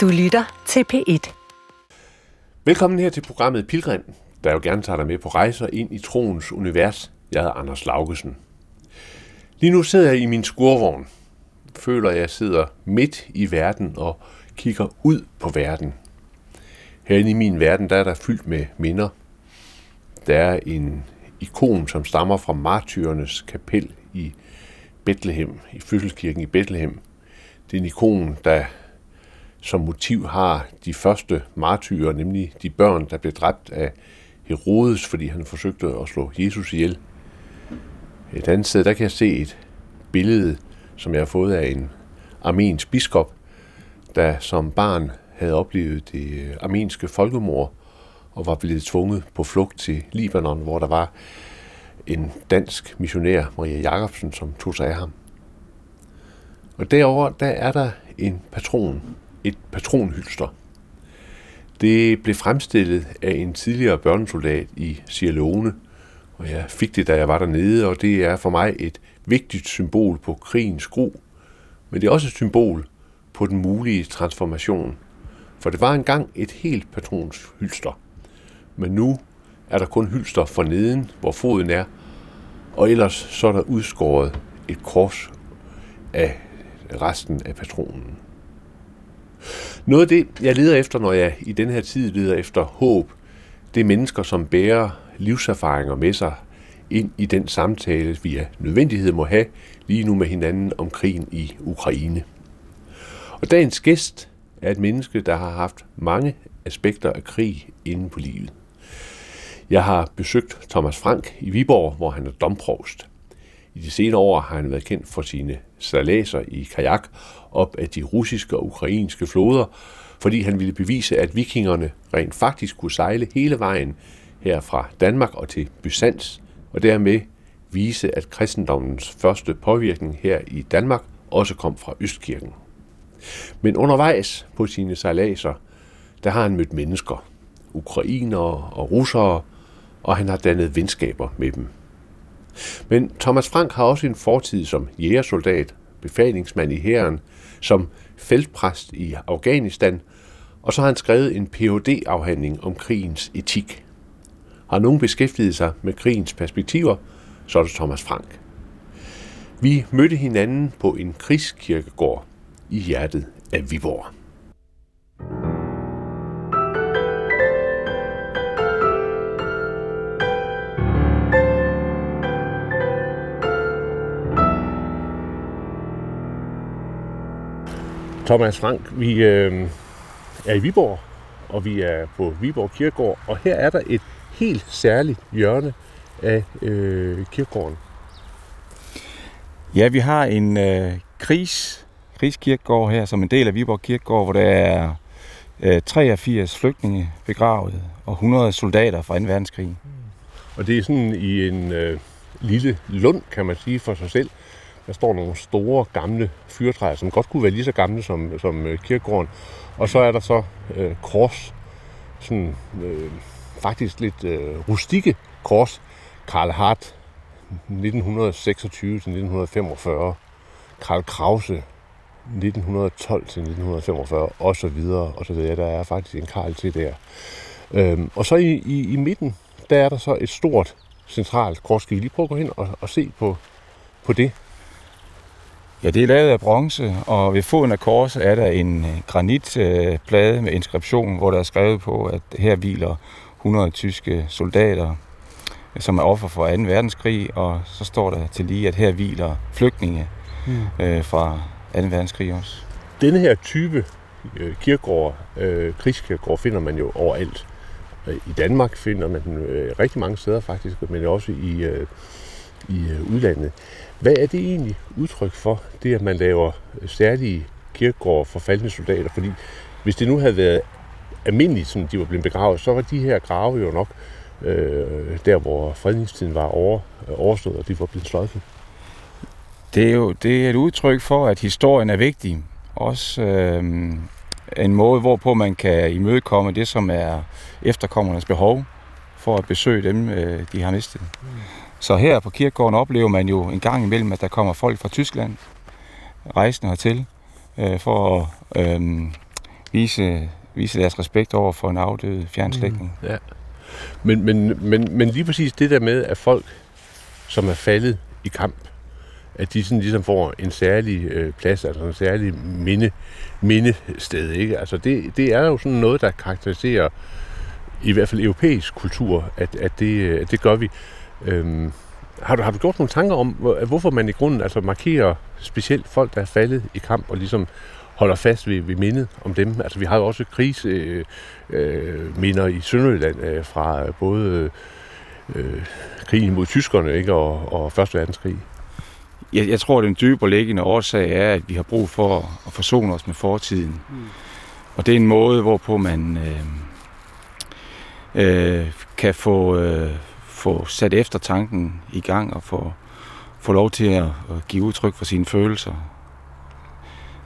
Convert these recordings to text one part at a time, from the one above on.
Du lytter til P1. Velkommen her til programmet Pilgrim, der jo gerne tager dig med på rejser ind i troens univers. Jeg hedder Anders Laugesen. Lige nu sidder jeg i min skurvogn. Føler, jeg sidder midt i verden og kigger ud på verden. Herinde i min verden, der er der fyldt med minder. Der er en ikon, som stammer fra martyrernes kapel i Bethlehem, i fødselskirken i Bethlehem. Det er en ikon, der som motiv har de første martyrer, nemlig de børn, der blev dræbt af Herodes, fordi han forsøgte at slå Jesus ihjel. Et andet sted, der kan jeg se et billede, som jeg har fået af en armensk biskop, der som barn havde oplevet det øh, armenske folkemord og var blevet tvunget på flugt til Libanon, hvor der var en dansk missionær, Maria Jacobsen, som tog sig af ham. Og derover der er der en patron, et patronhylster. Det blev fremstillet af en tidligere børnesoldat i Sierra Leone, og jeg fik det, da jeg var dernede, og det er for mig et vigtigt symbol på krigens gru, men det er også et symbol på den mulige transformation. For det var engang et helt patronshylster, men nu er der kun hylster for neden, hvor foden er, og ellers så er der udskåret et kors af resten af patronen. Noget af det, jeg leder efter, når jeg i den her tid leder efter håb, det er mennesker, som bærer livserfaringer med sig ind i den samtale, vi af nødvendighed må have lige nu med hinanden om krigen i Ukraine. Og dagens gæst er et menneske, der har haft mange aspekter af krig inde på livet. Jeg har besøgt Thomas Frank i Viborg, hvor han er domprovst. I de senere år har han været kendt for sine salaser i kajak op af de russiske og ukrainske floder, fordi han ville bevise, at vikingerne rent faktisk kunne sejle hele vejen her fra Danmark og til Byzans, og dermed vise, at kristendommens første påvirkning her i Danmark også kom fra Østkirken. Men undervejs på sine sejladser, der har han mødt mennesker, ukrainere og russere, og han har dannet venskaber med dem. Men Thomas Frank har også en fortid som jægersoldat, befalingsmand i hæren, som feltpræst i Afghanistan, og så har han skrevet en phd afhandling om krigens etik. Har nogen beskæftiget sig med krigens perspektiver, så er det Thomas Frank. Vi mødte hinanden på en krigskirkegård i hjertet af Viborg. Thomas Frank, vi øh, er i Viborg, og vi er på Viborg Kirkegård, og her er der et helt særligt hjørne af øh, kirkegården. Ja, vi har en øh, krigs, krigskirkegård her, som en del af Viborg Kirkegård, hvor der er øh, 83 flygtninge begravet og 100 soldater fra 2. verdenskrig. Og det er sådan i en øh, lille lund, kan man sige, for sig selv. Der står nogle store, gamle fyrtræer, som godt kunne være lige så gamle som, som øh, kirkegården. Og så er der så øh, kors, sådan øh, faktisk lidt øh, rustikke kors. Karl Hart 1926 til 1945. Karl Krause 1912 til 1945 og så videre og så videre. Der er faktisk en Karl til der. Øhm, og så i, i, i midten, der er der så et stort centralt kors. Skal vi lige prøve at gå hen og, og se på, på det? Ja, det er lavet af bronze, og ved foden af korset er der en øh, granitplade med inskription, hvor der er skrevet på, at her hviler 100 tyske soldater, som er offer for 2. verdenskrig, og så står der til lige, at her hviler flygtninge mm. øh, fra 2. verdenskrig også. Denne her type øh, kirkegård, øh, krigskirkegård, finder man jo overalt. Øh, I Danmark finder man den øh, rigtig mange steder faktisk, men også i, øh, i øh, udlandet. Hvad er det egentlig udtryk for, det at man laver særlige kirkegårde for faldende soldater? Fordi hvis det nu havde været almindeligt, som de var blevet begravet, så var de her grave jo nok øh, der, hvor fredningstiden var over, øh, overstået, og de var blevet sløjfet. Det er jo det er et udtryk for, at historien er vigtig. Også øh, en måde, hvorpå man kan imødekomme det, som er efterkommernes behov for at besøge dem, øh, de har mistet. Mm. Så her på kirkegården oplever man jo en gang imellem, at der kommer folk fra Tyskland rejsende hertil øh, for at øh, vise, vise deres respekt over for en afdød fjernslægtning. Mm, ja. Men, men, men, men lige præcis det der med, at folk, som er faldet i kamp, at de sådan ligesom får en særlig øh, plads, altså en særlig minde, mindested. Ikke? Altså det, det er jo sådan noget, der karakteriserer i hvert fald europæisk kultur, at, at, det, øh, at det gør vi. Øhm, har, du, har du gjort nogle tanker om, hvorfor man i grunden altså markerer specielt folk, der er faldet i kamp, og ligesom holder fast ved, ved mindet om dem? Altså vi har jo også krigsminder øh, øh, i Sønderjylland øh, fra både øh, krigen mod tyskerne ikke, og, og Første Verdenskrig jeg, jeg tror, at den dybe liggende årsag er, at vi har brug for at forsone os med fortiden. Mm. Og det er en måde, hvorpå man øh, øh, kan få, øh, få sat eftertanken i gang og få, få lov til at, give udtryk for sine følelser.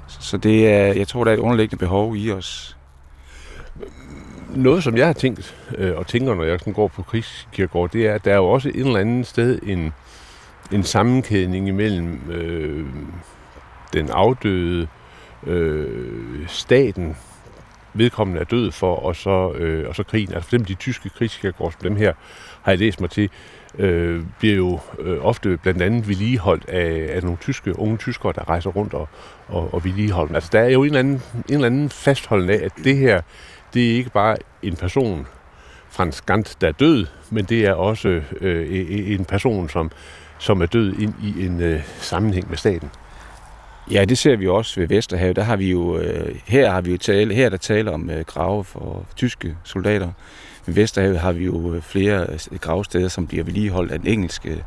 Så det er, jeg tror, der er et underliggende behov i os. Noget, som jeg har tænkt øh, og tænker, når jeg sådan går på krigskirkegård, det er, at der er jo også et eller andet sted en, en sammenkædning imellem øh, den afdøde øh, staten, vedkommende er død for, og så, øh, og så krigen. Altså for eksempel de tyske krigskærgård, som dem her har jeg læst mig til, øh, bliver jo øh, ofte blandt andet vedligeholdt af, af nogle tyske, unge tyskere, der rejser rundt og, og, og vedligeholder Altså der er jo en eller, anden, en eller anden fastholdende af, at det her, det er ikke bare en person, Frans Gant, der er død, men det er også øh, e, e, en person, som som er død ind i en øh, sammenhæng med staten. Ja, det ser vi også ved Vesterhavet. Der har vi jo, øh, her har vi jo tale, her der tale om øh, grave for tyske soldater. Ved Vesterhavet har vi jo øh, flere øh, gravsteder, som bliver vedligeholdt af den engelske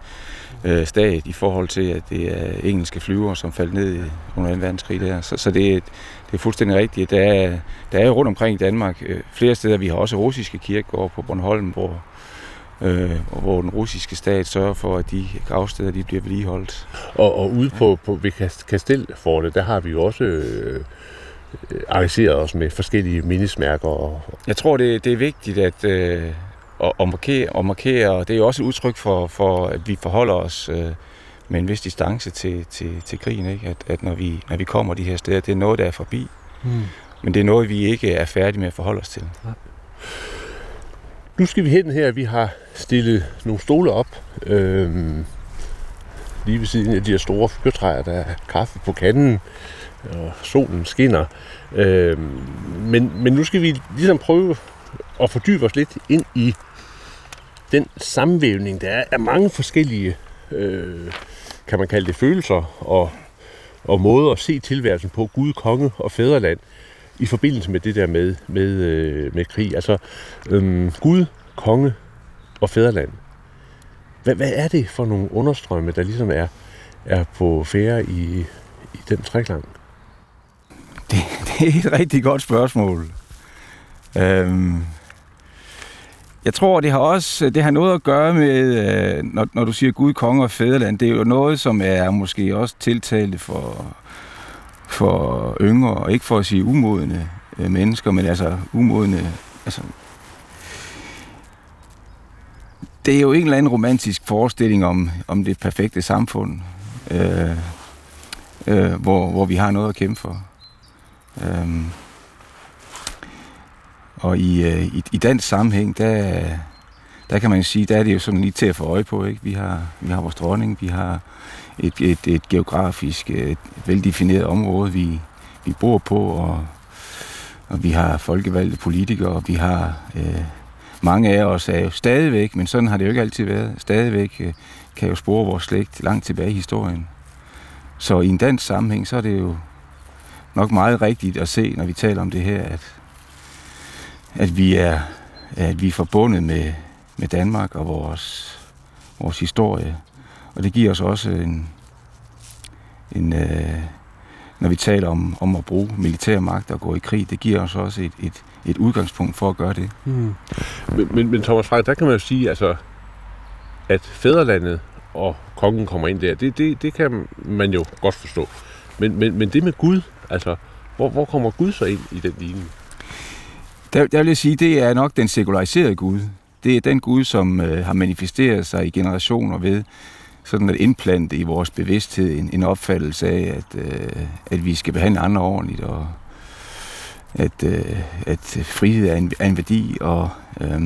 øh, stat i forhold til, at det er engelske flyver, som faldt ned under 2. verdenskrig der. Så, så det, det er fuldstændig rigtigt. Der er, der er rundt omkring i Danmark øh, flere steder. Vi har også russiske kirkegårde på Bornholm, hvor øh, hvor den russiske stat sørger for, at de gravsteder de bliver vedligeholdt. Og, og ude på, på ved Kastelfortet, der har vi jo også øh, arrangeret os med forskellige mindesmærker. Og... Jeg tror, det, det er vigtigt at, øh, at, at, markere, at markere, det er jo også et udtryk for, for at vi forholder os øh, med en vis distance til, til, til krigen, ikke? At, at når, vi, når vi kommer de her steder, det er noget, der er forbi. Mm. Men det er noget, vi ikke er færdige med at forholde os til. Ja. Nu skal vi hen her. Vi har stillet nogle stole op. Øhm, lige ved siden af de her store fyrtræer, der er kaffe på kanden, og solen skinner. Øh, men, men nu skal vi ligesom prøve at fordybe os lidt ind i den sammenvævning, der er af mange forskellige, øh, kan man kalde det, følelser og, og måder at se tilværelsen på, Gud, konge og fædreland i forbindelse med det der med, med, øh, med krig. Altså, øh, Gud, konge og fædreland. Hvad, hvad er det for nogle understrømme, der ligesom er, er på færre i, i den træklang? Det, det er et rigtig godt spørgsmål. Øhm, jeg tror, det har også det har noget at gøre med, øh, når, når du siger Gud, konge og fædreland, det er jo noget, som er måske også tiltalt for, for yngre, og ikke for at sige umodne øh, mennesker, men altså umodne, altså det er jo en eller anden romantisk forestilling om, om det perfekte samfund, øh, øh, hvor, hvor vi har noget at kæmpe for. Øhm, og i, øh, i, i dansk sammenhæng, der, der kan man sige, der er det jo sådan lige til at få øje på. Ikke? Vi, har, vi har vores dronning, vi har et, et, et geografisk et veldefineret område, vi, vi bor på, og, og vi har folkevalgte politikere, og vi har øh, mange af os er jo stadigvæk, men sådan har det jo ikke altid været, stadigvæk øh, kan jo spore vores slægt langt tilbage i historien. Så i en dansk sammenhæng, så er det jo nok meget rigtigt at se, når vi taler om det her, at, at vi er at vi er forbundet med, med Danmark og vores, vores historie. Og det giver os også en, en øh, når vi taler om, om at bruge militær magt og gå i krig, det giver os også et, et, et udgangspunkt for at gøre det. Mm. Men, men, men Thomas Frey, der kan man jo sige, altså, at fædrelandet og kongen kommer ind der, det, det, det kan man jo godt forstå. Men, men, men det med Gud, altså, hvor, hvor kommer Gud så ind i den ligning? Der, der vil jeg sige, det er nok den sekulariserede Gud. Det er den Gud, som øh, har manifesteret sig i generationer ved sådan at indplante i vores bevidsthed en, en opfattelse af, at, øh, at vi skal behandle andre ordentligt, og at, øh, at frihed er en, er en værdi, og øh,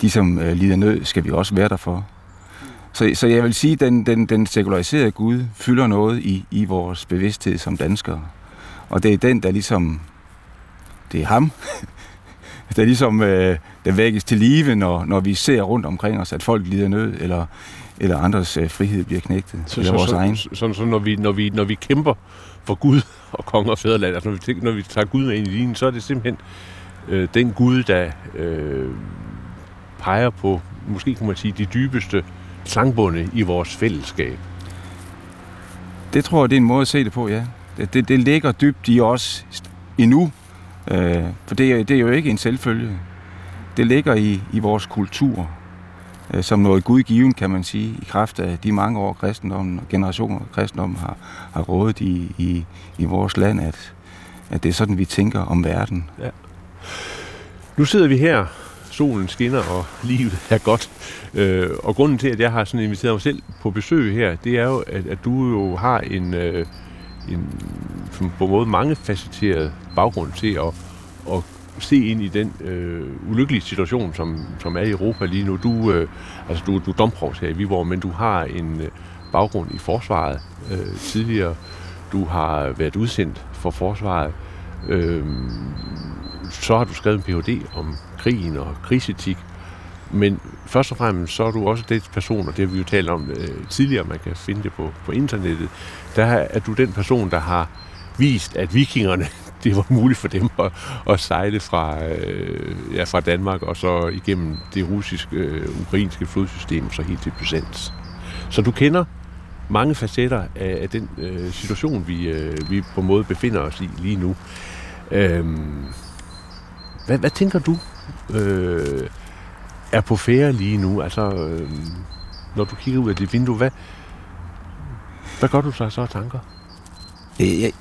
de, som øh, lider nød, skal vi også være der for. Så, så jeg vil sige, at den, den, den sekulariserede Gud fylder noget i, i vores bevidsthed som danskere. Og det er den, der ligesom... Det er ham, der ligesom øh, den vækkes til live, når, når vi ser rundt omkring os, at folk lider nød, eller, eller andres øh, frihed bliver knægtet, så, eller så, vores så, egen. Så, så, så når, vi, når, vi, når vi kæmper for Gud og konge og fædreland, altså når vi, når vi tager Gud med ind i lignen, så er det simpelthen øh, den Gud, der øh, peger på, måske kunne man sige, de dybeste sangbunde i vores fællesskab. Det tror jeg, det er en måde at se det på, ja. Det, det, ligger dybt i os endnu, øh, for det, det er jo ikke en selvfølge. Det ligger i, i vores kultur, øh, som noget gudgiven, kan man sige, i kraft af de mange år kristendommen og generationer af kristendommen har, har rådet i, i, i vores land, at, at det er sådan, vi tænker om verden. Ja. Nu sidder vi her, solen skinner, og livet er godt. Øh, og grunden til, at jeg har sådan inviteret mig selv på besøg her, det er jo, at, at du jo har en, øh, en som på en måde mangefacetteret baggrund til at, at se ind i den øh, ulykkelige situation, som, som er i Europa lige nu. Du, øh, altså du, du er domprovs her i Viborg, men du har en øh, baggrund i forsvaret øh, tidligere. Du har været udsendt for forsvaret. Øh, så har du skrevet en Ph.D. om krigen og krigsetik. Men først og fremmest, så er du også den person, og det har vi jo talt om øh, tidligere, man kan finde det på, på internettet, der er du den person, der har vist, at vikingerne, det var muligt for dem at, at sejle fra, øh, ja, fra Danmark og så igennem det russiske, øh, ukrainske flodsystem, så helt til Byzans. Så du kender mange facetter af, af den øh, situation, vi, øh, vi på en måde befinder os i lige nu. Øhm, hvad, hvad tænker du øh, er på færre lige nu? Altså, øh, når du kigger ud af dit vindue, hvad, hvad gør du så så tanker? Øh, jeg,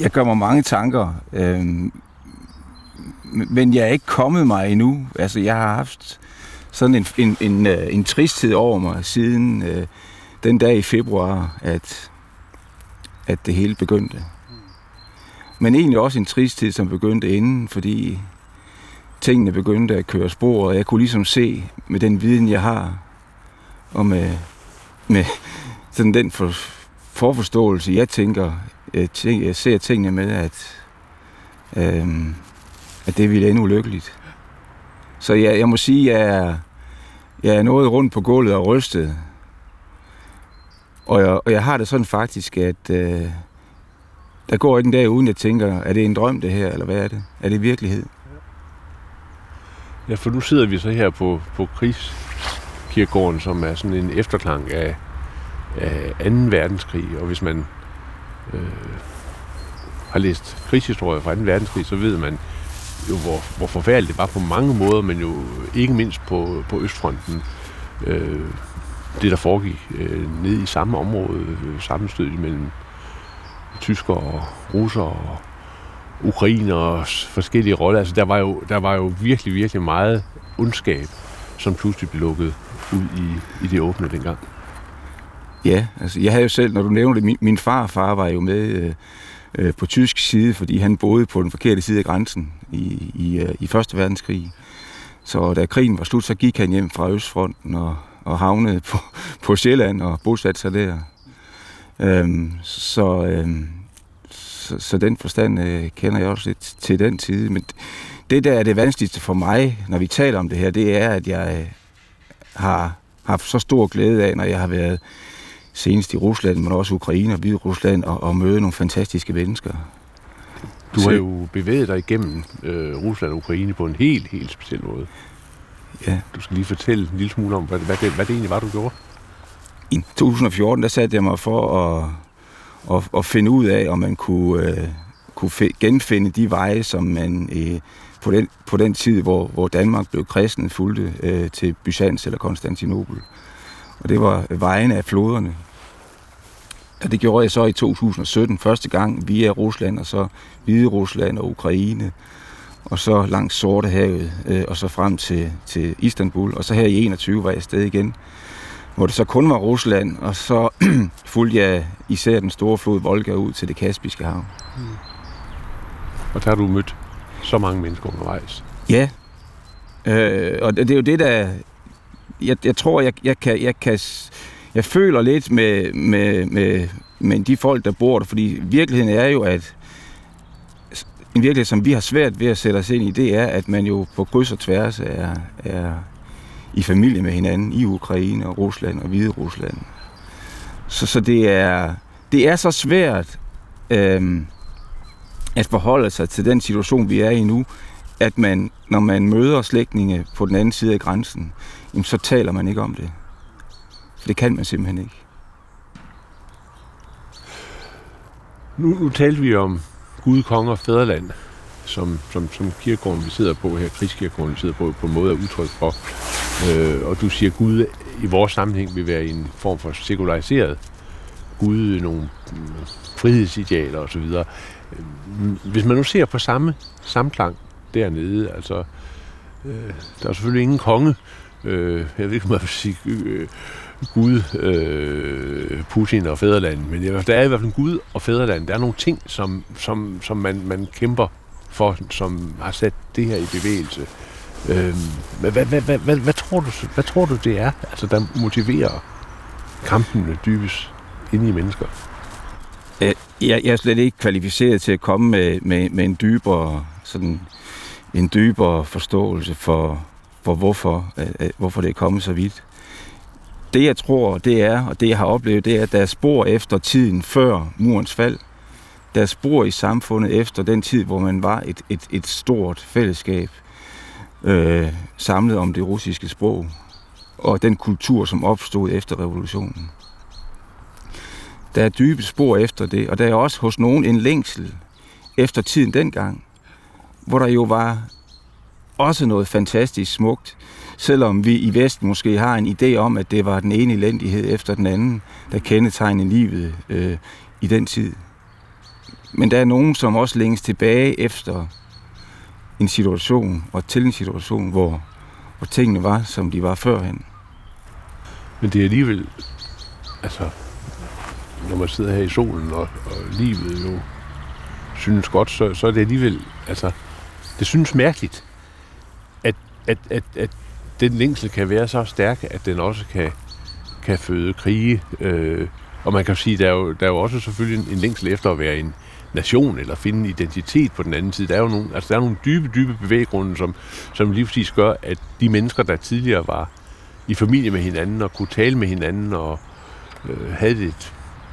jeg gør mig mange tanker, øh, men jeg er ikke kommet mig endnu. Altså, jeg har haft sådan en, en, en, øh, en tristhed over mig siden øh, den dag i februar, at, at det hele begyndte. Men egentlig også en tristhed, som begyndte inden, fordi tingene begyndte at køre spor, og jeg kunne ligesom se med den viden, jeg har, og med, med sådan den for, forforståelse, jeg tænker, jeg, tænker, jeg ser tingene med, at, øhm, at det ville ende ulykkeligt. Så jeg, jeg må sige, at jeg er, jeg er nået rundt på gulvet og rystet. Og jeg, og jeg har det sådan faktisk, at øh, der går ikke en dag uden, jeg tænker, er det en drøm det her, eller hvad er det? Er det virkelighed? Ja, for nu sidder vi så her på, på Krigskirkegården, som er sådan en efterklang af, af 2. verdenskrig. Og hvis man øh, har læst krigshistorie fra 2. verdenskrig, så ved man jo, hvor, hvor forfærdeligt det var på mange måder, men jo ikke mindst på, på Østfronten. Øh, det, der foregik øh, ned i samme område, øh, sammenstød mellem tyskere og russere og ukrainers forskellige roller. Altså, der var, jo, der var jo virkelig, virkelig meget ondskab, som pludselig blev lukket ud i, i det åbne dengang. Ja, altså jeg havde jo selv, når du nævner det, min, min farfar var jo med øh, øh, på tysk side, fordi han boede på den forkerte side af grænsen i, i, øh, i Første Verdenskrig. Så da krigen var slut, så gik han hjem fra Østfronten og, og havnede på, på Sjælland og bosatte sig der. Øhm, så, øhm, så, så den forstand øh, kender jeg også lidt til den tid. Men det, der er det vanskeligste for mig, når vi taler om det her, det er, at jeg øh, har haft så stor glæde af, når jeg har været senest i Rusland, men også Ukraine og Hvide Rusland, og, og møde nogle fantastiske mennesker. Du har jo bevæget dig igennem øh, Rusland og Ukraine på en helt, helt speciel måde. Ja. Du skal lige fortælle en lille smule om, hvad, hvad, det, hvad det egentlig var, du gjorde. I 2014, der satte jeg mig for at, at, at finde ud af, om man kunne, øh, kunne fi- genfinde de veje, som man øh, på, den, på den tid, hvor, hvor Danmark blev kristen, fulgte øh, til Byzans eller Konstantinopel. Og det var vejen af floderne. Og det gjorde jeg så i 2017 første gang via Rusland, og så Hvide Rusland og Ukraine, og så langs Sortehavet, øh, og så frem til, til Istanbul. Og så her i 21 var jeg afsted igen, hvor det så kun var Rusland, og så fulgte jeg især den store flod Volga ud til det Kaspiske hav. Og der har du mødt så mange mennesker undervejs. Ja, øh, og det er jo det, der... Jeg, jeg tror, jeg, jeg, kan, jeg kan... Jeg føler lidt med, med, med, med de folk, der bor der, fordi virkeligheden er jo, at en virkelighed, som vi har svært ved at sætte os ind i, det er, at man jo på kryds og tværs er, er i familie med hinanden i Ukraine og Rusland og Hvide Rusland. Så, så det, er, det er så svært øhm, at forholde sig til den situation, vi er i nu, at man, når man møder slægtninge på den anden side af grænsen, jamen, så taler man ikke om det. For det kan man simpelthen ikke. Nu, nu talte vi om Gud, konge og Fæderland, som, som, som kirkegården, vi sidder på her, krigskirkegården, vi sidder på, på en måde er udtryk for. Øh, og du siger, at Gud i vores sammenhæng vil være en form for sekulariseret Gud, nogle øh, frihedsidealer osv. Øh, hvis man nu ser på samme samklang dernede, altså, øh, der er selvfølgelig ingen konge, øh, jeg ved ikke, om man vil sige, øh, Gud, øh, Putin og fædreland, men der er i hvert fald Gud og fædreland. Der er nogle ting, som, som, som man, man kæmper for, som har sat det her i bevægelse. Øh, hvad, hvad, hvad, hvad, hvad, tror du, hvad tror du, det er, altså, der motiverer kampene dybest inde i mennesker? Øh, jeg, jeg er slet ikke kvalificeret til at komme med, med, med en dybere sådan en dybere forståelse for, for hvorfor, øh, øh, hvorfor det er kommet så vidt. Det jeg tror, det er, og det jeg har oplevet, det er, at der er spor efter tiden før murens fald. Der er spor i samfundet efter den tid, hvor man var et, et, et stort fællesskab øh, samlet om det russiske sprog og den kultur, som opstod efter revolutionen. Der er dybe spor efter det, og der er også hos nogen en længsel efter tiden dengang, hvor der jo var også noget fantastisk smukt, selvom vi i Vest måske har en idé om, at det var den ene elendighed efter den anden, der kendetegnede livet øh, i den tid. Men der er nogen, som også længes tilbage efter en situation, og til en situation, hvor, hvor tingene var, som de var førhen. Men det er alligevel, altså, når man sidder her i solen, og, og livet jo synes godt, så, så er det alligevel, altså, det synes mærkeligt, at, at, at, den længsel kan være så stærk, at den også kan, kan føde krige. Øh, og man kan sige, der er jo, der er jo også selvfølgelig en, en længsel efter at være en nation, eller finde en identitet på den anden side. Der er jo nogle, altså der er nogle dybe, dybe bevæggrunde, som, som lige præcis gør, at de mennesker, der tidligere var i familie med hinanden, og kunne tale med hinanden, og øh, havde et,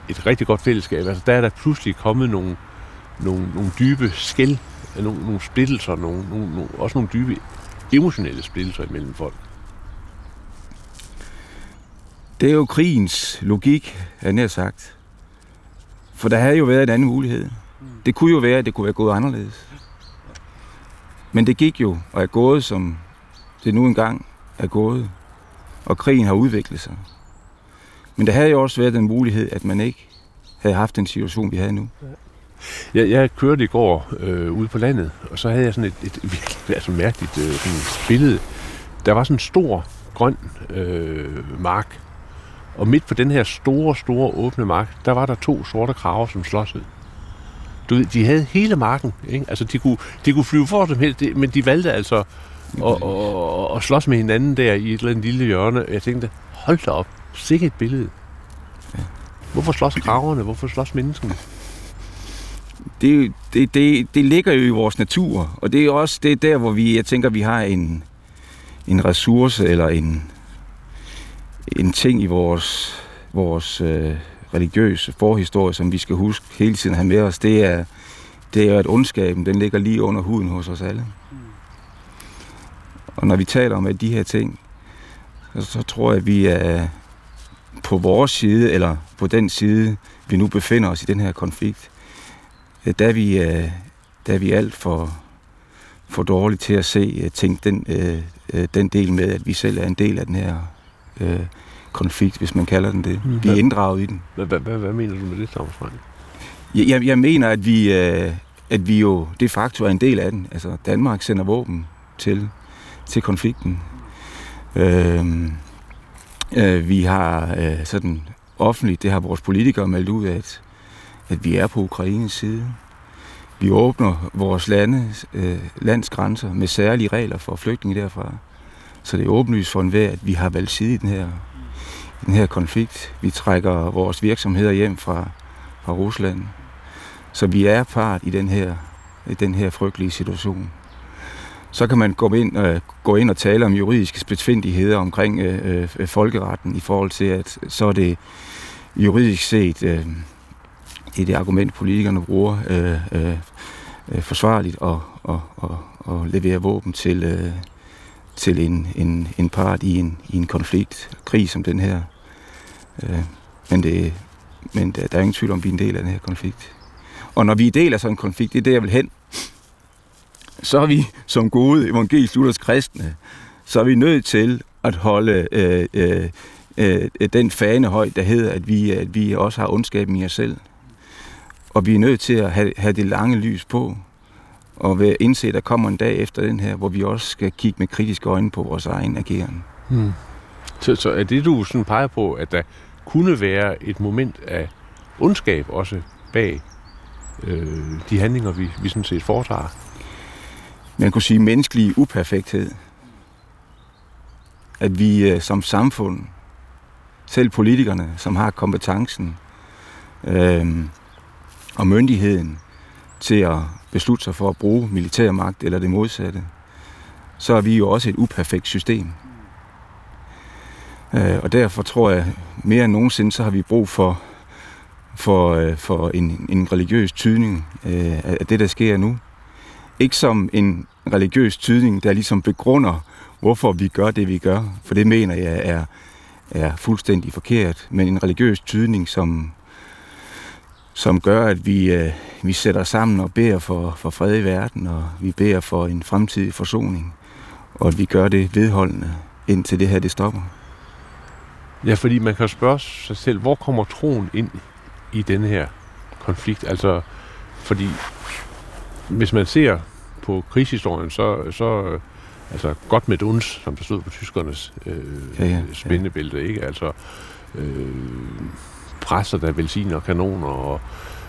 et rigtig godt fællesskab, altså der er der pludselig kommet nogle, nogle, nogle dybe skæld, nogle, nogle splittelser, nogle, nogle, nogle, også nogle dybe emotionelle splittelser imellem folk. Det er jo krigens logik, er nær sagt. For der havde jo været en anden mulighed. Det kunne jo være, at det kunne være gået anderledes. Men det gik jo, og er gået, som det nu engang er gået. Og krigen har udviklet sig. Men der havde jo også været den mulighed, at man ikke havde haft den situation, vi havde nu. Jeg, jeg kørte i går øh, ude på landet, og så havde jeg sådan et, et virkelig altså mærkeligt øh, sådan billede. Der var sådan en stor grøn øh, mark, og midt på den her store, store åbne mark, der var der to sorte kraver, som slåsede. Du ved, de havde hele marken, ikke? Altså, de kunne, de kunne flyve for dem helt, men de valgte altså at, at, at slås med hinanden der i et eller andet lille hjørne. Jeg tænkte, hold da op, sikkert et billede. Hvorfor slås kraverne? Hvorfor slås menneskene? Det, det, det, det ligger jo i vores natur, og det er også det er der, hvor vi, jeg tænker, vi har en, en ressource eller en, en ting i vores, vores øh, religiøse forhistorie, som vi skal huske hele tiden have med os. Det er, det er, at ondskaben den ligger lige under huden hos os alle. Og når vi taler om at de her ting, så, så tror jeg, at vi er på vores side, eller på den side, vi nu befinder os i den her konflikt, der er vi, øh, der er vi alt for, for dårlige til at se øh, tænke den, den del med, at vi selv er en del af den her øh, konflikt, hvis man kalder den det. Mm. Vi er inddraget i den. Hvad, hvad, hvad, hvad mener du med det, Thomas Frank? Jeg, jeg mener, at vi, at vi jo de facto er en del af den. Altså, Danmark sender våben til, til konflikten. Øh, øh, vi har øh, sådan offentligt, det har vores politikere meldt ud, at at vi er på Ukraines side. Vi åbner vores lande, øh, landsgrænser med særlige regler for flygtninge derfra. Så det er åbenlyst for enhver, at vi har valgt side i den her, i den her konflikt. Vi trækker vores virksomheder hjem fra, fra Rusland. Så vi er part i den her, i den her frygtelige situation. Så kan man gå ind, øh, gå ind og tale om juridiske spidsfindigheder omkring øh, øh, folkeretten i forhold til, at så er det juridisk set øh, det er det argument, politikerne bruger øh, øh, øh forsvarligt at, at, at, at levere våben til, øh, til en, en, en part i en, i en konflikt, krig som den her. Øh, men det, men der, der er ingen tvivl om, at vi er en del af den her konflikt. Og når vi er del af sådan en konflikt, det er det, jeg vil hen, så er vi som gode evangelisk luthers kristne, så er vi nødt til at holde øh, øh, øh, den fane højt, der hedder, at vi, at vi også har ondskaben i os selv. Og vi er nødt til at have, have det lange lys på, og ved at indse, at der kommer en dag efter den her, hvor vi også skal kigge med kritiske øjne på vores egen ageren. Hmm. Så, så er det, du sådan peger på, at der kunne være et moment af ondskab også bag øh, de handlinger, vi, vi sådan set foretager? Man kunne sige menneskelig uperfekthed. At vi øh, som samfund, selv politikerne, som har kompetencen, øh, og myndigheden til at beslutte sig for at bruge militær magt eller det modsatte, så er vi jo også et uperfekt system. Øh, og derfor tror jeg, mere end nogensinde, så har vi brug for, for, øh, for en, en religiøs tydning øh, af det, der sker nu. Ikke som en religiøs tydning, der ligesom begrunder, hvorfor vi gør det, vi gør, for det mener jeg er, er fuldstændig forkert, men en religiøs tydning, som som gør, at vi, øh, vi sætter sammen og beder for, for fred i verden, og vi beder for en fremtidig forsoning, og at vi gør det vedholdende, indtil det her det stopper. Ja, fordi man kan spørge sig selv, hvor kommer troen ind i denne her konflikt? Altså, fordi hvis man ser på krigshistorien, så, så altså godt med uns, som der stod på tyskernes øh, ja, ja, spændebælte, ja. ikke? Altså, øh, presser, der velsigner kanoner, og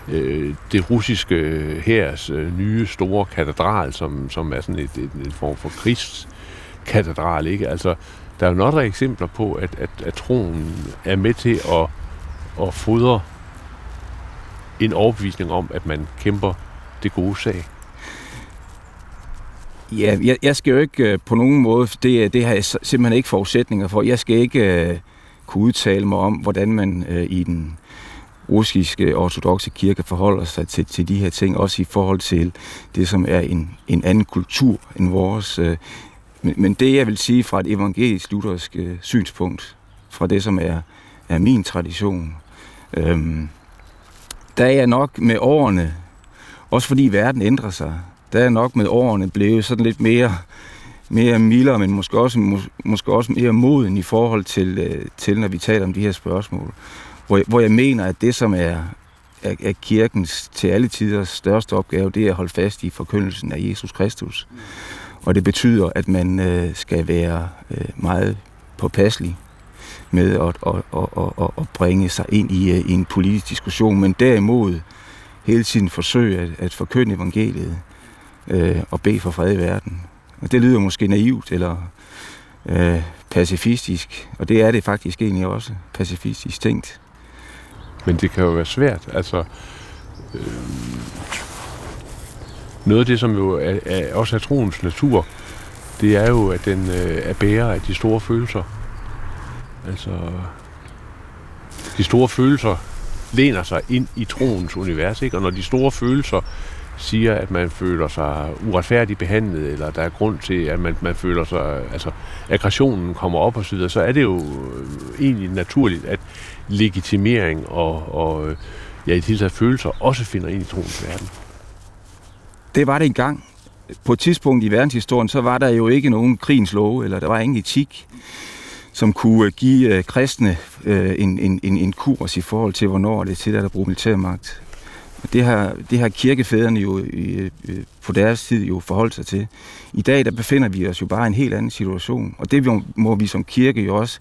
øh, det russiske øh, hærs øh, nye store katedral, som, som er sådan et, et, en form for krigskatedral, ikke? Altså, der er jo nok eksempler på, at, at, at troen er med til at, at fodre en overbevisning om, at man kæmper det gode sag. Ja, jeg, jeg skal jo ikke øh, på nogen måde, det, det har jeg simpelthen ikke forudsætninger for. Jeg skal ikke øh, kunne udtale mig om, hvordan man øh, i den russiske ortodoxe kirke forholder sig til, til de her ting, også i forhold til det, som er en, en anden kultur end vores. Øh, men, men det, jeg vil sige fra et evangelisk luthersk øh, synspunkt, fra det, som er, er min tradition, øh, der er jeg nok med årene, også fordi verden ændrer sig, der er jeg nok med årene blevet sådan lidt mere mere mildere, men måske også, mås, måske også mere moden i forhold til, øh, til, når vi taler om de her spørgsmål. Hvor, jeg, hvor jeg mener, at det, som er, er, er kirkens til alle tiders største opgave, det er at holde fast i forkyndelsen af Jesus Kristus. Og det betyder, at man øh, skal være øh, meget påpasselig med at, at, at, at, at bringe sig ind i, uh, i en politisk diskussion, men derimod hele tiden forsøge at, at forkynde evangeliet øh, og bede for fred i verden. Og det lyder måske naivt eller øh, pacifistisk, og det er det faktisk egentlig også, pacifistisk tænkt. Men det kan jo være svært, altså... Øh, noget af det, som jo er, er, også er troens natur, det er jo, at den øh, er bærer af de store følelser. Altså, de store følelser læner sig ind i troens univers, ikke? Og når de store følelser siger, at man føler sig uretfærdigt behandlet, eller der er grund til, at man, man føler sig, altså aggressionen kommer op og så videre, så er det jo øh, egentlig naturligt, at legitimering og, og øh, ja, i det hele følelser også finder ind i troens verden. Det var det engang. På et tidspunkt i verdenshistorien, så var der jo ikke nogen krigens love, eller der var ingen etik, som kunne øh, give kristne en, en, en, en kurs i forhold til, hvornår det er til at bruge militærmagt. Det har, det har kirkefædrene jo i, på deres tid jo forholdt sig til. I dag der befinder vi os jo bare i en helt anden situation, og det må vi som kirke jo også,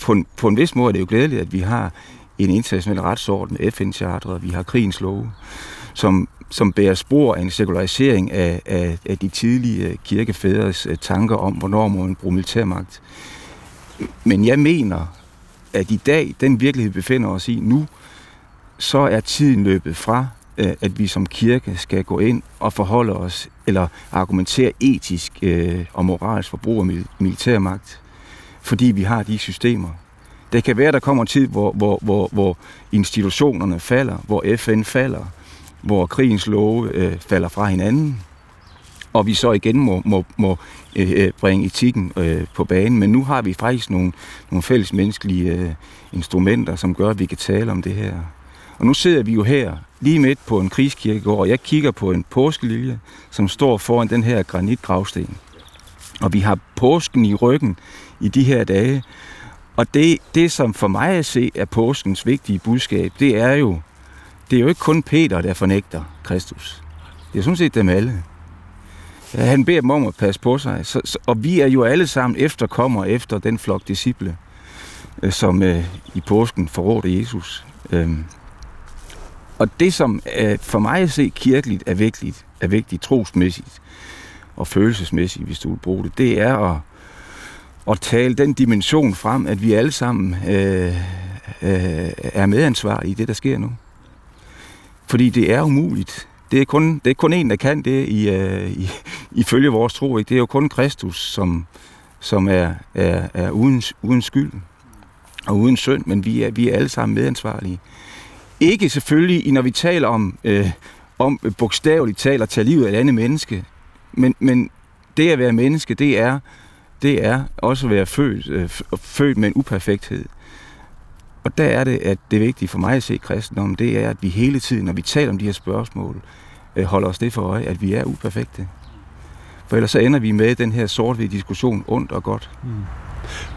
på en, på en vis måde er det jo glædeligt, at vi har en international retsorden FN-charteret, vi har krigens love, som som bærer spor af en sekularisering af, af, af de tidlige øh, kirkefædres øh, tanker om, hvornår må man bruge militærmagt. Men jeg mener, at i dag, den virkelighed befinder os i nu, så er tiden løbet fra, øh, at vi som kirke skal gå ind og forholde os, eller argumentere etisk øh, og moralsk for brug af militærmagt, fordi vi har de systemer. Det kan være, at der kommer en tid, hvor, hvor, hvor, hvor institutionerne falder, hvor FN falder, hvor krigens love øh, falder fra hinanden, og vi så igen må, må, må øh, øh bringe etikken øh, på banen. Men nu har vi faktisk nogle, nogle fælles menneskelige øh, instrumenter, som gør, at vi kan tale om det her. Og nu sidder vi jo her, lige midt på en krigskirkegård, og jeg kigger på en påskelilje, som står foran den her granitgravsten. Og vi har påsken i ryggen i de her dage. Og det, det som for mig at se er påskens vigtige budskab, det er jo, det er jo ikke kun Peter, der fornægter Kristus. Det er sådan set dem alle. Han beder dem om at passe på sig. Så, så, og vi er jo alle sammen efterkommer efter den flok disciple, øh, som øh, i påsken forrådte Jesus. Øhm. Og det, som øh, for mig at se kirkeligt er vigtigt, er vigtigt trosmæssigt og følelsesmæssigt, hvis du vil bruge det, det er at, at tale den dimension frem, at vi alle sammen øh, øh, er medansvarlige i det, der sker nu. Fordi det er umuligt. Det er kun, det er kun en, der kan det i, øh, i, ifølge vores tro. Ikke? Det er jo kun Kristus, som, som er, er, er uden, uden skyld og uden synd, men vi er, vi er alle sammen medansvarlige. Ikke selvfølgelig, når vi taler om, øh, om bogstaveligt taler at tage livet af et andet menneske, men, men det at være menneske, det er, det er også at være født, øh, født med en uperfekthed. Og der er det, at det vigtige for mig at se kristendommen, det er, at vi hele tiden, når vi taler om de her spørgsmål, øh, holder os det for øje, at vi er uperfekte. For ellers så ender vi med den her sort diskussion, ondt og godt. Mm.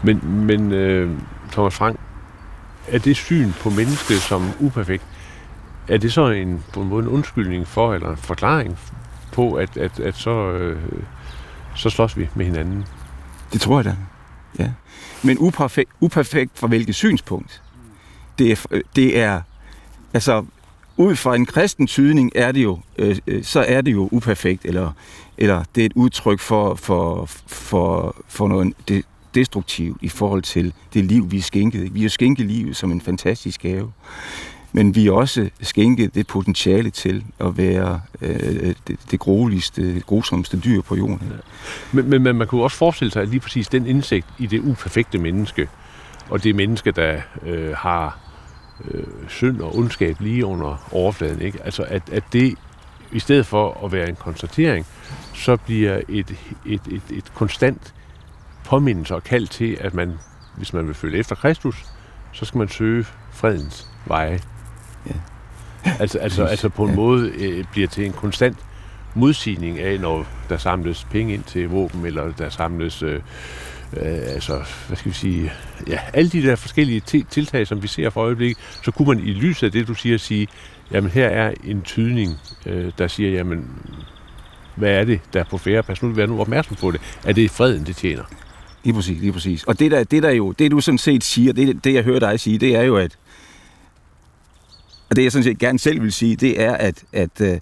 Men, men øh, Thomas Frank, er det syn på mennesket som uperfekt, er det så en, på en måde en undskyldning for, eller en forklaring på, at, at, at så, øh, så slås vi med hinanden? Det tror jeg da, ja. Men uperfekt, uperfekt fra hvilket synspunkt? det er, øh, det er altså ud fra en kristen tydning er det jo, øh, øh, så er det jo uperfekt, eller, eller det er et udtryk for, for, for, for noget det, destruktivt i forhold til det liv, vi er skænket. Vi har skænket livet som en fantastisk gave. Men vi er også skænket det potentiale til at være øh, det, det grueligste, grusomste dyr på jorden. Ja. Men, men, men man kunne også forestille sig, at lige præcis den indsigt i det uperfekte menneske, og det menneske, der øh, har øh, synd og ondskab lige under overfladen. Ikke? Altså at, at det, i stedet for at være en konstatering, så bliver et, et, et, et konstant påmindelse og kald til, at man, hvis man vil følge efter Kristus, så skal man søge fredens veje. Ja. Altså, altså, altså på en ja. måde øh, bliver til en konstant modsigning af, når der samles penge ind til våben, eller der samles øh, øh, altså, hvad skal vi sige, ja, alle de der forskellige tiltag, som vi ser for øjeblikket, så kunne man i lyset af det, du siger, sige, jamen her er en tydning, øh, der siger, jamen, hvad er det, der er på færre? Pas nu, vær nu opmærksom på det. Er det freden, det tjener? Lige præcis, lige præcis. Og det der, det der jo, det du sådan set siger, det, det jeg hører dig sige, det er jo, at og det jeg sådan set gerne selv vil sige, det er, at, at øh,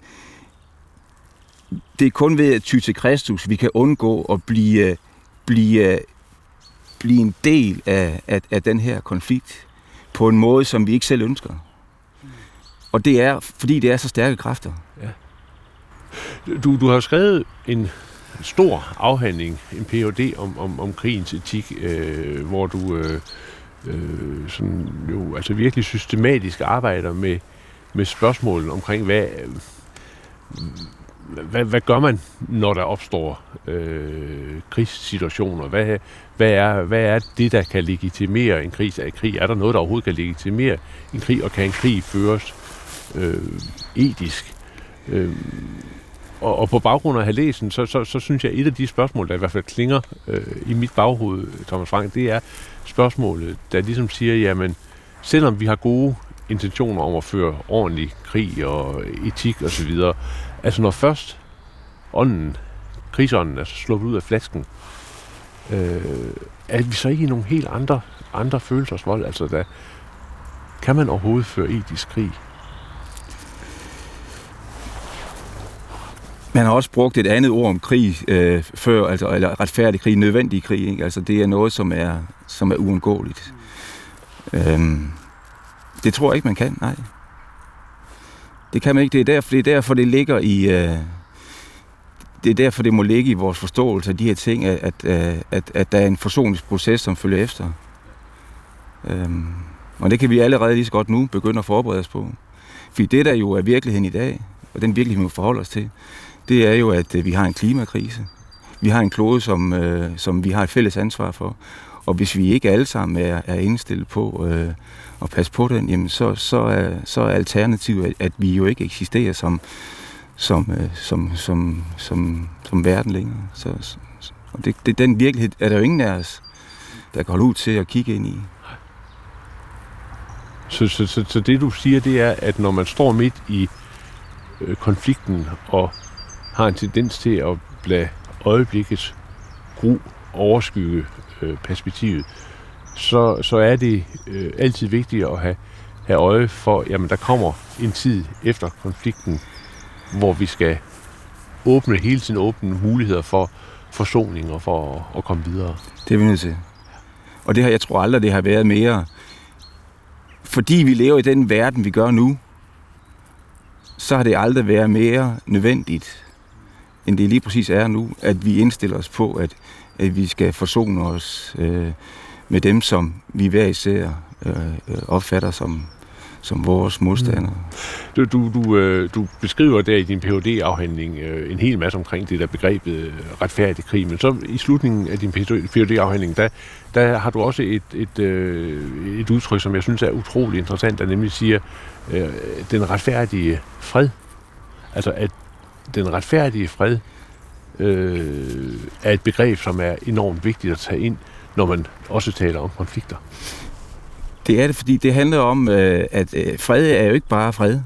det er kun ved at ty til Kristus, vi kan undgå at blive, øh, blive øh, blive en del af, af, af den her konflikt på en måde, som vi ikke selv ønsker. Og det er, fordi det er så stærke kræfter. Ja. Du, du har skrevet en stor afhandling, en Ph.D. om, om, om krigens etik, øh, hvor du øh, øh, sådan, jo, altså virkelig systematisk arbejder med, med spørgsmål omkring, hvad, øh, hvad, hvad gør man, når der opstår øh, krigssituationer? Hvad, hvad, er, hvad er det, der kan legitimere en krig Er, krig? Er der noget, der overhovedet kan legitimere en krig, og kan en krig føres øh, etisk? Øh, og, og på baggrund af at have læst den, så, så, så synes jeg, at et af de spørgsmål, der i hvert fald klinger øh, i mit baghoved, Thomas Frank, det er spørgsmålet, der ligesom siger, jamen, selvom vi har gode intentioner om at føre ordentlig krig og etik osv., Altså når først ånden, krigsånden er sluppet ud af flasken, øh, er vi så ikke i nogle helt andre, andre følelsesvold? Altså der, kan man overhovedet føre etisk krig? Man har også brugt et andet ord om krig øh, før, altså eller retfærdig krig, nødvendig krig. Ikke? Altså det er noget, som er, som er uundgåeligt. Øhm, det tror jeg ikke, man kan, nej. Det kan man ikke. Det er derfor, det, er derfor, det ligger i... Øh, det er derfor, det må ligge i vores forståelse af de her ting, at, at, øh, at, at der er en forsoningsproces, som følger efter. Øhm, og det kan vi allerede lige så godt nu begynde at forberede os på. Fordi det, der jo er virkeligheden i dag, og den virkelighed, vi må forholde os til, det er jo, at øh, vi har en klimakrise. Vi har en klode, som, øh, som vi har et fælles ansvar for. Og hvis vi ikke alle sammen er, er indstillet på øh, at passe på den, jamen så, så, er, så er alternativet, at, at vi jo ikke eksisterer som, som, øh, som, som, som, som verden længere. Så, så, og det, det, den virkelighed er der jo ingen af os, der kan holde ud til at kigge ind i. Så, så, så, så det du siger, det er, at når man står midt i øh, konflikten og har en tendens til at lade øjeblikkets gru overskygge øh, perspektivet, så, så er det øh, altid vigtigt at have, have øje for, jamen der kommer en tid efter konflikten, hvor vi skal åbne, hele tiden åbne muligheder for forsoning og for at, at komme videre. Det er vi nødt til. Og det her, jeg tror aldrig, det har været mere. Fordi vi lever i den verden, vi gør nu, så har det aldrig været mere nødvendigt, end det lige præcis er nu, at vi indstiller os på, at, at vi skal forsone os øh, med dem, som vi hver især øh, opfatter som, som vores modstandere. Mm. Du, du, du, øh, du beskriver der i din phd afhandling øh, en hel masse omkring det der begrebet øh, retfærdig krig, men så i slutningen af din phd afhandling der, der har du også et, et, øh, et udtryk, som jeg synes er utrolig interessant, der nemlig siger, øh, den retfærdige fred. Altså at den retfærdige fred øh, er et begreb, som er enormt vigtigt at tage ind, når man også taler om konflikter. Det er det, fordi det handler om, øh, at øh, fred er jo ikke bare fred.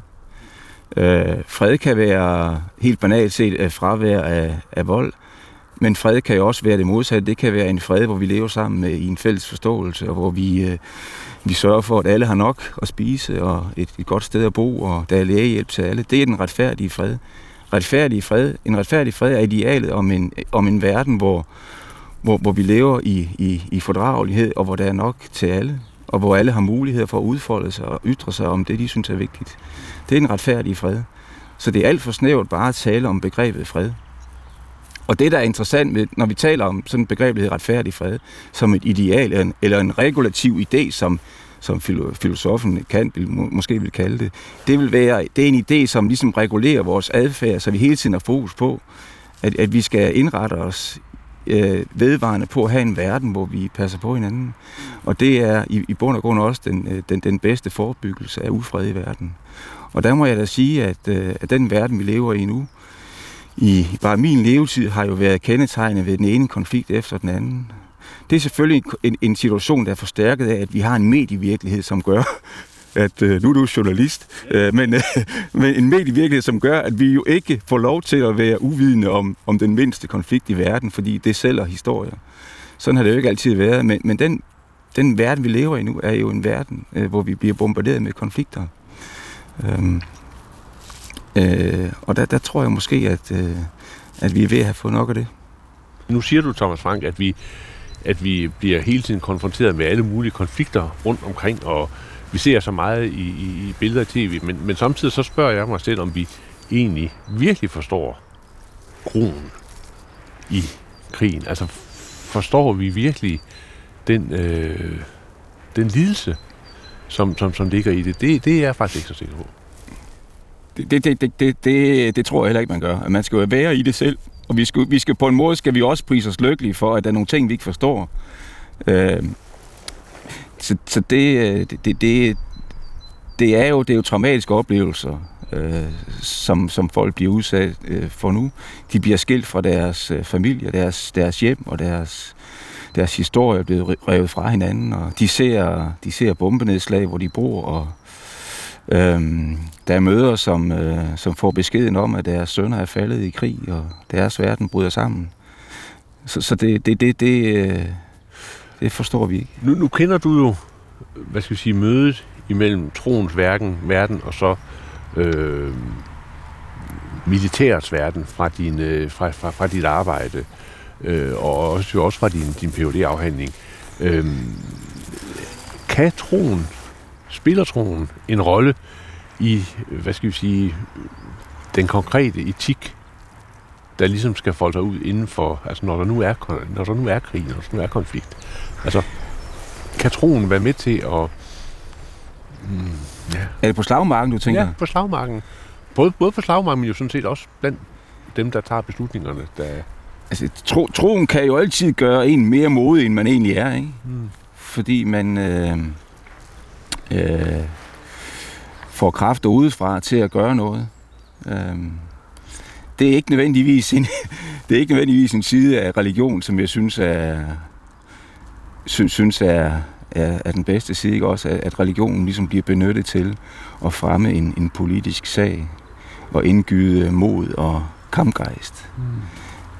Øh, fred kan være helt banalt set øh, fravær af, af vold, men fred kan jo også være det modsatte. Det kan være en fred, hvor vi lever sammen med, i en fælles forståelse, og hvor vi, øh, vi sørger for, at alle har nok at spise, og et, et godt sted at bo, og der er lægehjælp til alle. Det er den retfærdige fred. Retfærdig fred. En retfærdig fred er idealet om en, om en verden, hvor, hvor, hvor vi lever i, i, i fordragelighed, og hvor der er nok til alle og hvor alle har mulighed for at udfolde sig og ytre sig om det, de synes er vigtigt. Det er en retfærdig fred. Så det er alt for snævert bare at tale om begrebet fred. Og det, der er interessant, med, når vi taler om sådan et begreb, der hedder retfærdig fred, som et ideal eller en, eller en regulativ idé, som, som filosofen Kant vil, måske vil kalde det, det vil være, det er en idé, som ligesom regulerer vores adfærd, så vi hele tiden har fokus på, at, at vi skal indrette os øh, vedvarende på at have en verden, hvor vi passer på hinanden. Og det er i, i bund og grund også den, øh, den, den bedste forebyggelse af ufred i verden. Og der må jeg da sige, at, øh, at den verden, vi lever i nu, i bare min levetid, har jo været kendetegnet ved den ene konflikt efter den anden. Det er selvfølgelig en, en situation, der er forstærket af, at vi har en medievirkelighed, som gør, at øh, nu er du journalist, øh, men, øh, men en medievirkelighed, som gør, at vi jo ikke får lov til at være uvidende om, om den mindste konflikt i verden, fordi det sælger historier. Sådan har det jo ikke altid været, men, men den, den verden, vi lever i nu, er jo en verden, øh, hvor vi bliver bombarderet med konflikter. Øhm, øh, og der, der tror jeg måske, at, øh, at vi er ved at have fået nok af det. Nu siger du, Thomas Frank, at vi, at vi bliver hele tiden konfronteret med alle mulige konflikter rundt omkring, og vi ser så meget i, i, i billeder og tv, men, men samtidig så spørger jeg mig selv, om vi egentlig virkelig forstår kronen i krigen. Altså forstår vi virkelig den, øh, den lidelse, som, som, som ligger i det? det? Det er jeg faktisk ikke så sikker på. Det, det, det, det, det, det tror jeg heller ikke, man gør. Man skal jo være i det selv, og vi skal, vi skal på en måde skal vi også prise os lykkelige for, at der er nogle ting, vi ikke forstår. Øh, så, så øh, det, det, det, det, er jo, det er jo traumatiske oplevelser, øh, som, som folk bliver udsat øh, for nu. De bliver skilt fra deres øh, familie, deres, deres hjem og deres, deres historie er blevet revet fra hinanden, og de ser, de ser bombenedslag, hvor de bor, og øhm, der er møder, som, øh, som får beskeden om, at deres sønner er faldet i krig, og deres verden bryder sammen. Så, så det, det, det, det, øh, det forstår vi ikke. Nu, nu kender du jo, hvad skal vi sige, mødet imellem troens verden, verden og så øh, militærets verden, fra, din, øh, fra, fra, fra dit arbejde, øh, og også, jo også fra din, din phd afhandling øh, kan troen, spiller troen en rolle i, hvad skal vi sige, den konkrete etik, der ligesom skal folde sig ud inden for, altså når der nu er, når der nu er krig, når der nu er konflikt. Altså, kan troen være med til at... Mm, ja. Er det på slagmarken, du tænker? Ja, på slagmarken. Både, både på slagmarken, men jo sådan set også blandt dem, der tager beslutningerne. Der... Altså, tro, troen kan jo altid gøre en mere modig, end man egentlig er, ikke? Mm. Fordi man øh, øh, får kræfter udefra til at gøre noget. Øh, det er ikke nødvendigvis en, det er ikke nødvendigvis en side af religion, som jeg synes er, synes, synes er, er, er den bedste side, ikke? også at religionen ligesom bliver benyttet til at fremme en, en politisk sag og indgyde mod og kampgejst. Mm.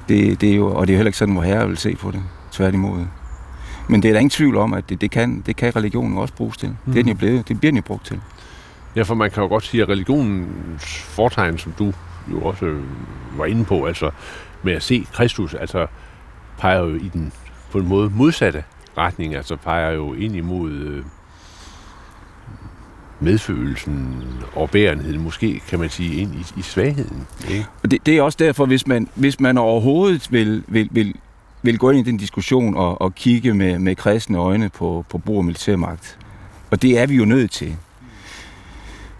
Det, det er jo, og det er heller ikke sådan, hvor herre vil se på det, tværtimod. Men det er der ingen tvivl om, at det, det, kan, det kan religionen også bruges til. Mm. Det, er den jo blevet, det bliver den jo brugt til. Ja, for man kan jo godt sige, at religionens fortegn, som du jo også var inde på, altså med at se Kristus, altså peger jo i den på en måde modsatte retning, altså peger jo ind imod øh, medfølelsen og bærenheden, måske kan man sige, ind i, i svagheden. Ikke? Og det, det er også derfor, hvis man, hvis man overhovedet vil, vil, vil, vil gå ind i den diskussion og, og kigge med, med kristne øjne på, på brug af militærmagt, og det er vi jo nødt til,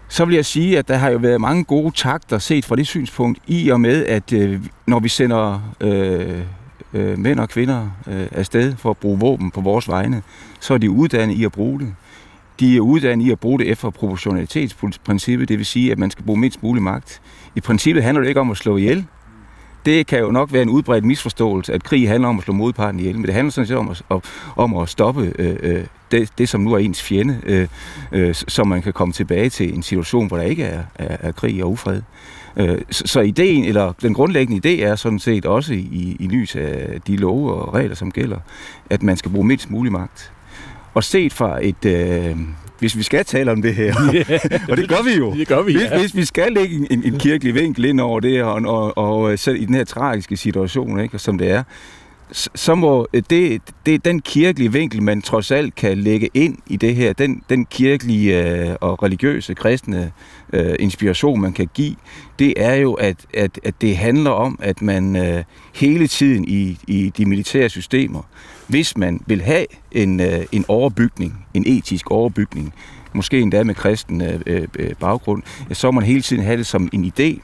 så vil jeg sige, at der har jo været mange gode takter set fra det synspunkt, i og med, at øh, når vi sender øh, øh, mænd og kvinder øh, afsted for at bruge våben på vores vegne, så er de uddannet i at bruge det. De er uddannet i at bruge det efter proportionalitetsprincippet, det vil sige, at man skal bruge mindst mulig magt. I princippet handler det ikke om at slå ihjel. Det kan jo nok være en udbredt misforståelse, at krig handler om at slå modparten ihjel, men det handler sådan set om at, om at stoppe øh, øh, det, det, som nu er ens fjende, øh, øh, så man kan komme tilbage til en situation, hvor der ikke er, er, er krig og ufred. Øh, så, så ideen, eller den grundlæggende idé er sådan set også i, i lys af de love og regler, som gælder, at man skal bruge mindst mulig magt. Og set fra et... Øh, hvis vi skal tale om det her, yeah, og det gør vi jo, det gør vi, ja. hvis, hvis vi skal lægge en, en kirkelig vinkel ind over det, og, og, og selv i den her tragiske situation, ikke, som det er, så må øh, det, det den kirkelige vinkel, man trods alt kan lægge ind i det her, den, den kirkelige øh, og religiøse, kristne øh, inspiration, man kan give, det er jo, at, at, at det handler om, at man øh, hele tiden i, i de militære systemer, hvis man vil have en, øh, en overbygning, en etisk overbygning, måske endda med kristen øh, øh, baggrund, så må man hele tiden have det som en idé,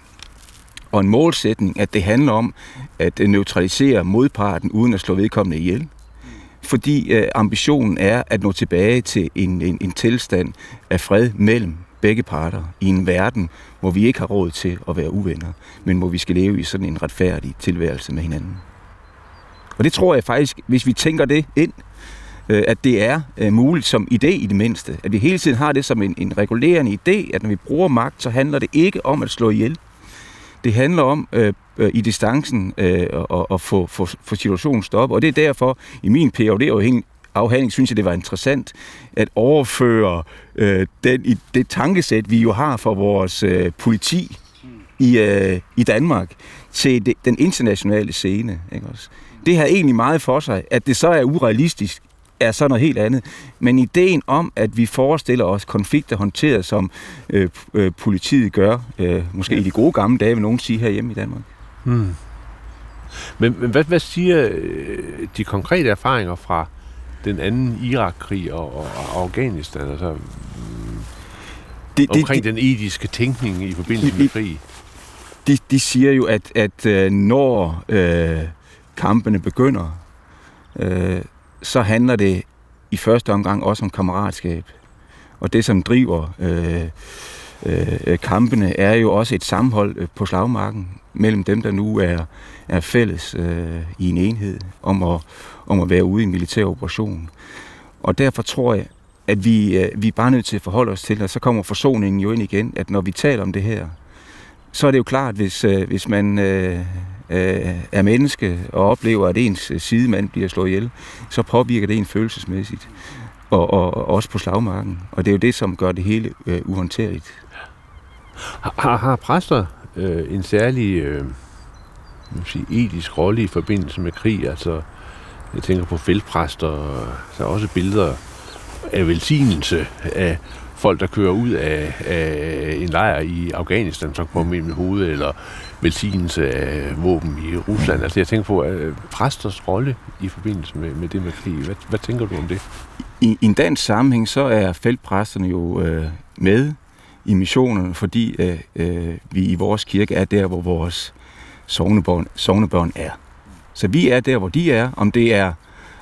og en målsætning, at det handler om at øh, neutralisere modparten uden at slå vedkommende ihjel. Fordi øh, ambitionen er at nå tilbage til en, en, en tilstand af fred mellem begge parter i en verden, hvor vi ikke har råd til at være uvenner, men hvor vi skal leve i sådan en retfærdig tilværelse med hinanden. Og det tror jeg faktisk, hvis vi tænker det ind, øh, at det er øh, muligt som idé i det mindste. At vi hele tiden har det som en, en regulerende idé, at når vi bruger magt, så handler det ikke om at slå ihjel. Det handler om øh, øh i distancen øh, at, at få, få, få situationen stoppet. Og det er derfor, i min PhD afhandling, synes jeg, det var interessant at overføre øh, den, i det tankesæt, vi jo har for vores øh, politi i, øh, i Danmark, til det, den internationale scene. Ikke også? Det har egentlig meget for sig, at det så er urealistisk er så noget helt andet. Men ideen om, at vi forestiller os konflikter håndteret, som øh, øh, politiet gør, øh, måske ja. i de gode gamle dage, vil nogen sige herhjemme i Danmark. Hmm. Men, men hvad, hvad siger øh, de konkrete erfaringer fra den anden Irak-krig og, og, og Afghanistan, altså mm, det, omkring det, den etiske tænkning i forbindelse med krig? De, de siger jo, at, at øh, når øh, kampene begynder, øh, så handler det i første omgang også om kammeratskab. Og det, som driver øh, øh, kampene, er jo også et sammenhold øh, på slagmarken mellem dem, der nu er, er fælles øh, i en enhed om at, om at være ude i en militær operation. Og derfor tror jeg, at vi, øh, vi er bare nødt til at forholde os til, og så kommer forsoningen jo ind igen, at når vi taler om det her, så er det jo klart, hvis, øh, hvis man øh, øh, er menneske og oplever, at ens øh, sidemand bliver slået ihjel, så påvirker det en følelsesmæssigt. Og, og, og også på slagmarken. Og det er jo det, som gør det hele øh, uhåndterligt. Har, har præster øh, en særlig øh, man sige, etisk rolle i forbindelse med krig. Altså, jeg tænker på feltpræster, og der er også billeder af velsignelse af folk, der kører ud af, af en lejr i Afghanistan, som kommer ind med hovedet, eller velsignelse af våben i Rusland. Altså jeg tænker på øh, præsters rolle i forbindelse med, med det med krig. Hvad, hvad tænker du om det? I, I en dansk sammenhæng, så er feltpræsterne jo øh, med i missionerne, fordi øh, øh, vi i vores kirke er der, hvor vores sovnebørn, sovnebørn er. Så vi er der, hvor de er, om det er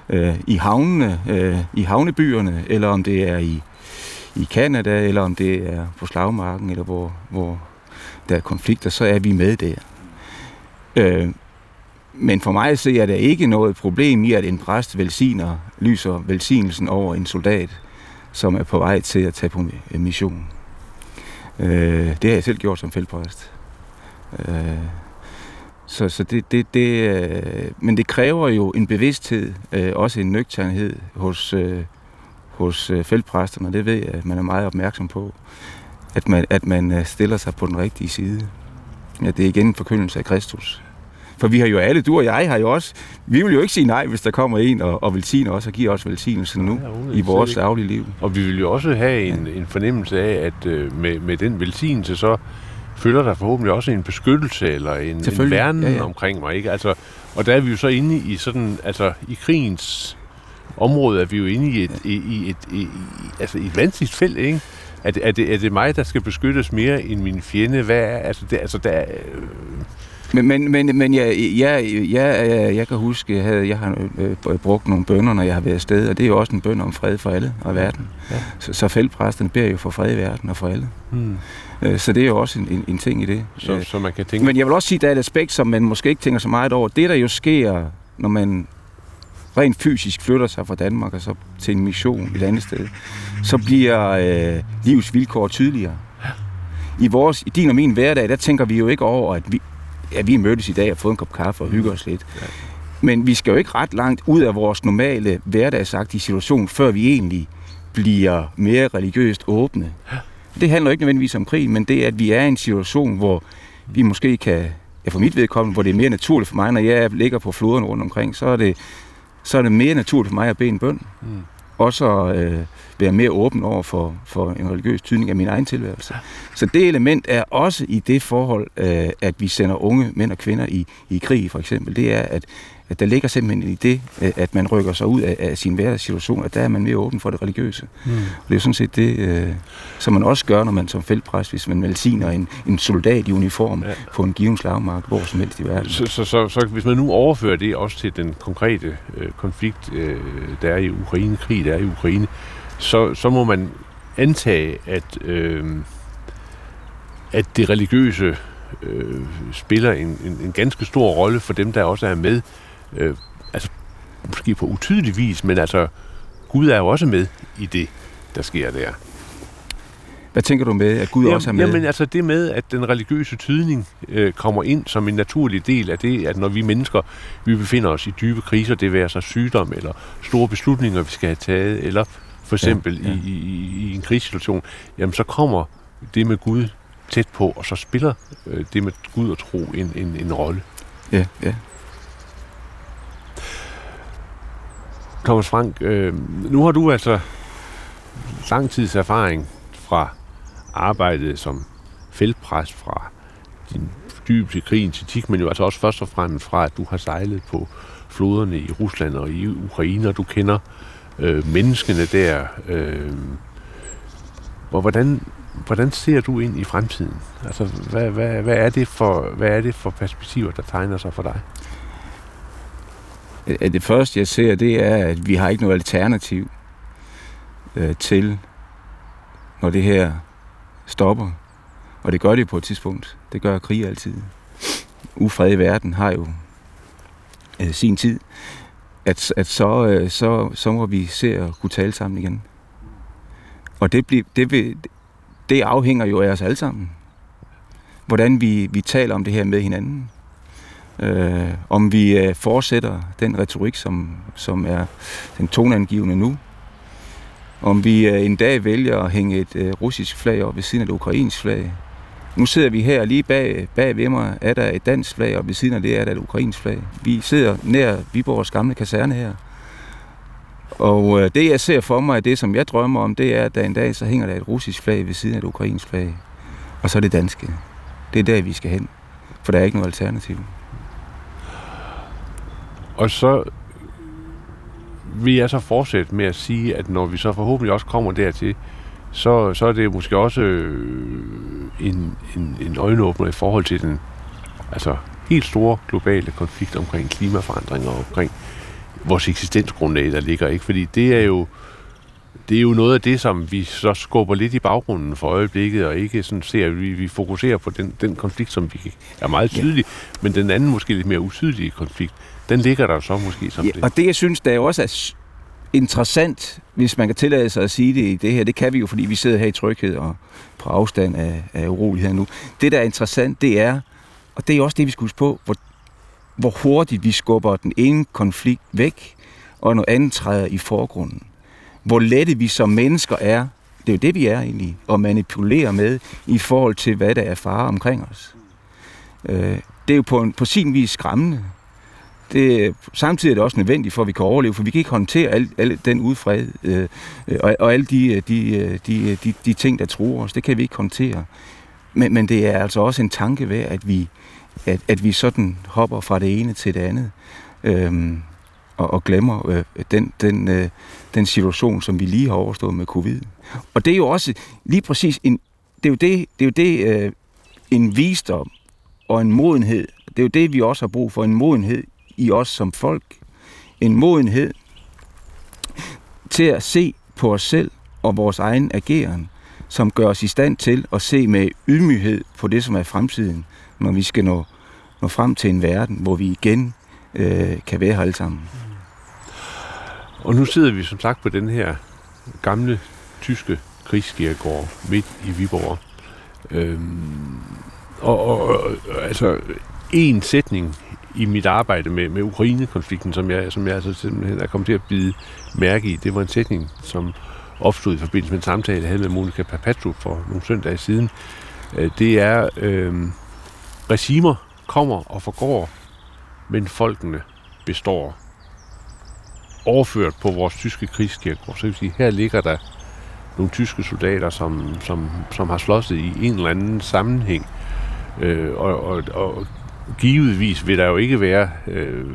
øh, i havnene, øh, i havnebyerne, eller om det er i, i Kanada, eller om det er på slagmarken, eller hvor, hvor der er konflikter, så er vi med der. Øh, men for mig ser jeg der ikke noget problem i, at en præst velsigner, lyser velsignelsen over en soldat, som er på vej til at tage på mission. Øh, det har jeg selv gjort som feltpræst. Øh, så, så det, det, det, øh, men det kræver jo en bevidsthed, øh, også en nøgternhed hos, øh, hos øh, feltpræsterne. Det ved jeg, at man er meget opmærksom på. At man, at man øh, stiller sig på den rigtige side. Ja, det er igen en forkyndelse af Kristus. For vi har jo alle, du og jeg har jo også, vi vil jo ikke sige nej, hvis der kommer en og, og velsigner os og giver os velsignelse nu ja, i vores daglige liv. Og vi vil jo også have en, ja. en fornemmelse af, at øh, med, med den velsignelse, så føler der forhåbentlig også en beskyttelse eller en, en værnen ja, ja. omkring mig. Ikke? Altså, og der er vi jo så inde i sådan, altså i krigens område, er vi jo inde i et, ja. i, i et, i, altså i et vanskeligt felt, ikke? Er det, er, det, er det mig, der skal beskyttes mere end min fjende? Hvad er, altså, det, altså der, øh, men, men, men, men jeg, jeg, jeg, jeg kan huske, jeg, havde, jeg har øh, brugt nogle bønder, når jeg har været afsted, og det er jo også en bøn om fred for alle og verden. Ja. Så, så fældpræsterne beder jo for fred i verden og for alle. Hmm. Så det er jo også en, en, en ting i det. Så, øh, så man kan tænke... Men jeg vil også sige, at der er et aspekt, som man måske ikke tænker så meget over. Det, der jo sker, når man rent fysisk flytter sig fra Danmark og så til en mission et andet sted, så bliver øh, livs vilkår tydeligere. I, vores, I din og min hverdag, der tænker vi jo ikke over, at vi, ja, vi mødtes i dag og fået en kop kaffe og hygger os lidt. Men vi skal jo ikke ret langt ud af vores normale hverdagsagtige situation, før vi egentlig bliver mere religiøst åbne. Det handler ikke nødvendigvis om krig, men det er, at vi er i en situation, hvor vi måske kan, ja for mit vedkommende, hvor det er mere naturligt for mig, når jeg ligger på floderne rundt omkring, så er det, så er det mere naturligt for mig at bede en bøn. Mm. Også øh, være mere åben over for, for en religiøs tydning af min egen tilværelse. Så det element er også i det forhold, øh, at vi sender unge mænd og kvinder i, i krig, for eksempel. Det er, at, at der ligger simpelthen i det, øh, at man rykker sig ud af, af sin hverdagssituation, at der er man mere åben for det religiøse. Mm. Og det er jo sådan set det, øh, som man også gør, når man som feltpræst, hvis man velsigner en, en soldat i uniform ja. på en given slagmark, hvor som helst i verden. Så, så, så, så hvis man nu overfører det også til den konkrete øh, konflikt, øh, der er i Ukraine, krig der er i Ukraine, så, så må man antage, at, øh, at det religiøse øh, spiller en, en, en ganske stor rolle for dem, der også er med. Øh, altså, måske på utydelig vis, men altså, Gud er jo også med i det, der sker der. Hvad tænker du med, at Gud jamen, også er med? Jamen altså det med, at den religiøse tydning øh, kommer ind som en naturlig del af det, at når vi mennesker, vi befinder os i dybe kriser, det vil så sygdom eller store beslutninger, vi skal have taget, eller for eksempel ja, ja. I, i, i en krigssituation, jamen så kommer det med Gud tæt på, og så spiller øh, det med Gud og tro en, en, en rolle. Ja, ja. Thomas Frank, øh, nu har du altså lang tids erfaring fra arbejdet som feltpræst fra din dybeste krigens etik, men jo altså også først og fremmest fra, at du har sejlet på floderne i Rusland og i Ukraine, og du kender øh, menneskene der. Øh, hvor, hvordan, hvordan ser du ind i fremtiden? Altså, hvad, hvad, hvad, er det for, hvad er det for perspektiver, der tegner sig for dig? Øh, øh, det første, jeg ser, det er, at vi har ikke noget alternativ øh, til, når det her stopper. Og det gør det på et tidspunkt. Det gør krig altid. Ufred i verden har jo øh, sin tid at, at så, øh, så, så må vi se at kunne tale sammen igen. Og det, bliver, det, vil, det afhænger jo af os alle sammen. Hvordan vi, vi taler om det her med hinanden. Øh, om vi øh, fortsætter den retorik, som, som er den toneangivende nu. Om vi øh, en dag vælger at hænge et øh, russisk flag op ved siden af det ukrainske flag. Nu sidder vi her lige bag, bag ved mig, er der et dansk flag, og ved siden af det er der et ukrainsk flag. Vi sidder nær Viborgs gamle kaserne her. Og øh, det, jeg ser for mig, det som jeg drømmer om, det er, at der en dag, så hænger der et russisk flag ved siden af et ukrainsk flag. Og så er det danske. Det er der, vi skal hen. For der er ikke noget alternativ. Og så vil jeg så fortsætte med at sige, at når vi så forhåbentlig også kommer dertil, så, så er det måske også øh, en, en, en øjenåbner i forhold til den altså, helt store globale konflikt omkring klimaforandringer og omkring vores eksistensgrundlag, der ligger. ikke Fordi det er jo det er jo noget af det, som vi så skubber lidt i baggrunden for øjeblikket, og ikke sådan ser, vi, vi fokuserer på den, den konflikt, som vi er meget tydelig, ja. men den anden måske lidt mere utydelige konflikt, den ligger der så måske som ja, det. Og det, jeg synes, der er også er interessant, hvis man kan tillade sig at sige det i det her, det kan vi jo, fordi vi sidder her i tryghed og på afstand af, af urolighed nu. Det, der er interessant, det er, og det er også det, vi skal huske på, hvor, hvor hurtigt vi skubber den ene konflikt væk, og noget andet træder i forgrunden. Hvor lette vi som mennesker er, det er jo det, vi er egentlig, at manipulere med i forhold til, hvad der er fare omkring os. Øh, det er jo på, en, på sin vis skræmmende, det, samtidig er det også nødvendigt for, at vi kan overleve, for vi kan ikke håndtere al, al den udfred øh, øh og, og alle de, øh, de, øh, de, de, de ting, der tror os. Det kan vi ikke håndtere. Men, men det er altså også en tanke ved, at vi, at, at vi sådan hopper fra det ene til det andet. Øh, og, og glemmer øh, den, den, øh, den situation, som vi lige har overstået med covid. Og det er jo også lige præcis en, det er jo det, det, er jo det øh, en visdom og en modenhed. Det er jo det, vi også har brug for, en modenhed i os som folk. En modenhed til at se på os selv og vores egen ageren, som gør os i stand til at se med ydmyghed på det, som er fremtiden, når vi skal nå, nå frem til en verden, hvor vi igen øh, kan være her alle sammen. Og nu sidder vi som sagt på den her gamle tyske krigskirkegård midt i Viborg. Øhm, og, og, og altså en sætning i mit arbejde med, med Ukraine-konflikten, som jeg, som jeg altså simpelthen er kommet til at bide mærke i, det var en sætning, som opstod i forbindelse med en samtale, jeg havde med Monika Papatru for nogle søndage siden. Øh, det er, øh, regimer kommer og forgår, men folkene består. Overført på vores tyske krigskirkegård, så vil sige, her ligger der nogle tyske soldater, som, som, som har slåsset i en eller anden sammenhæng. Øh, og, og, og givetvis vil der jo ikke være øh,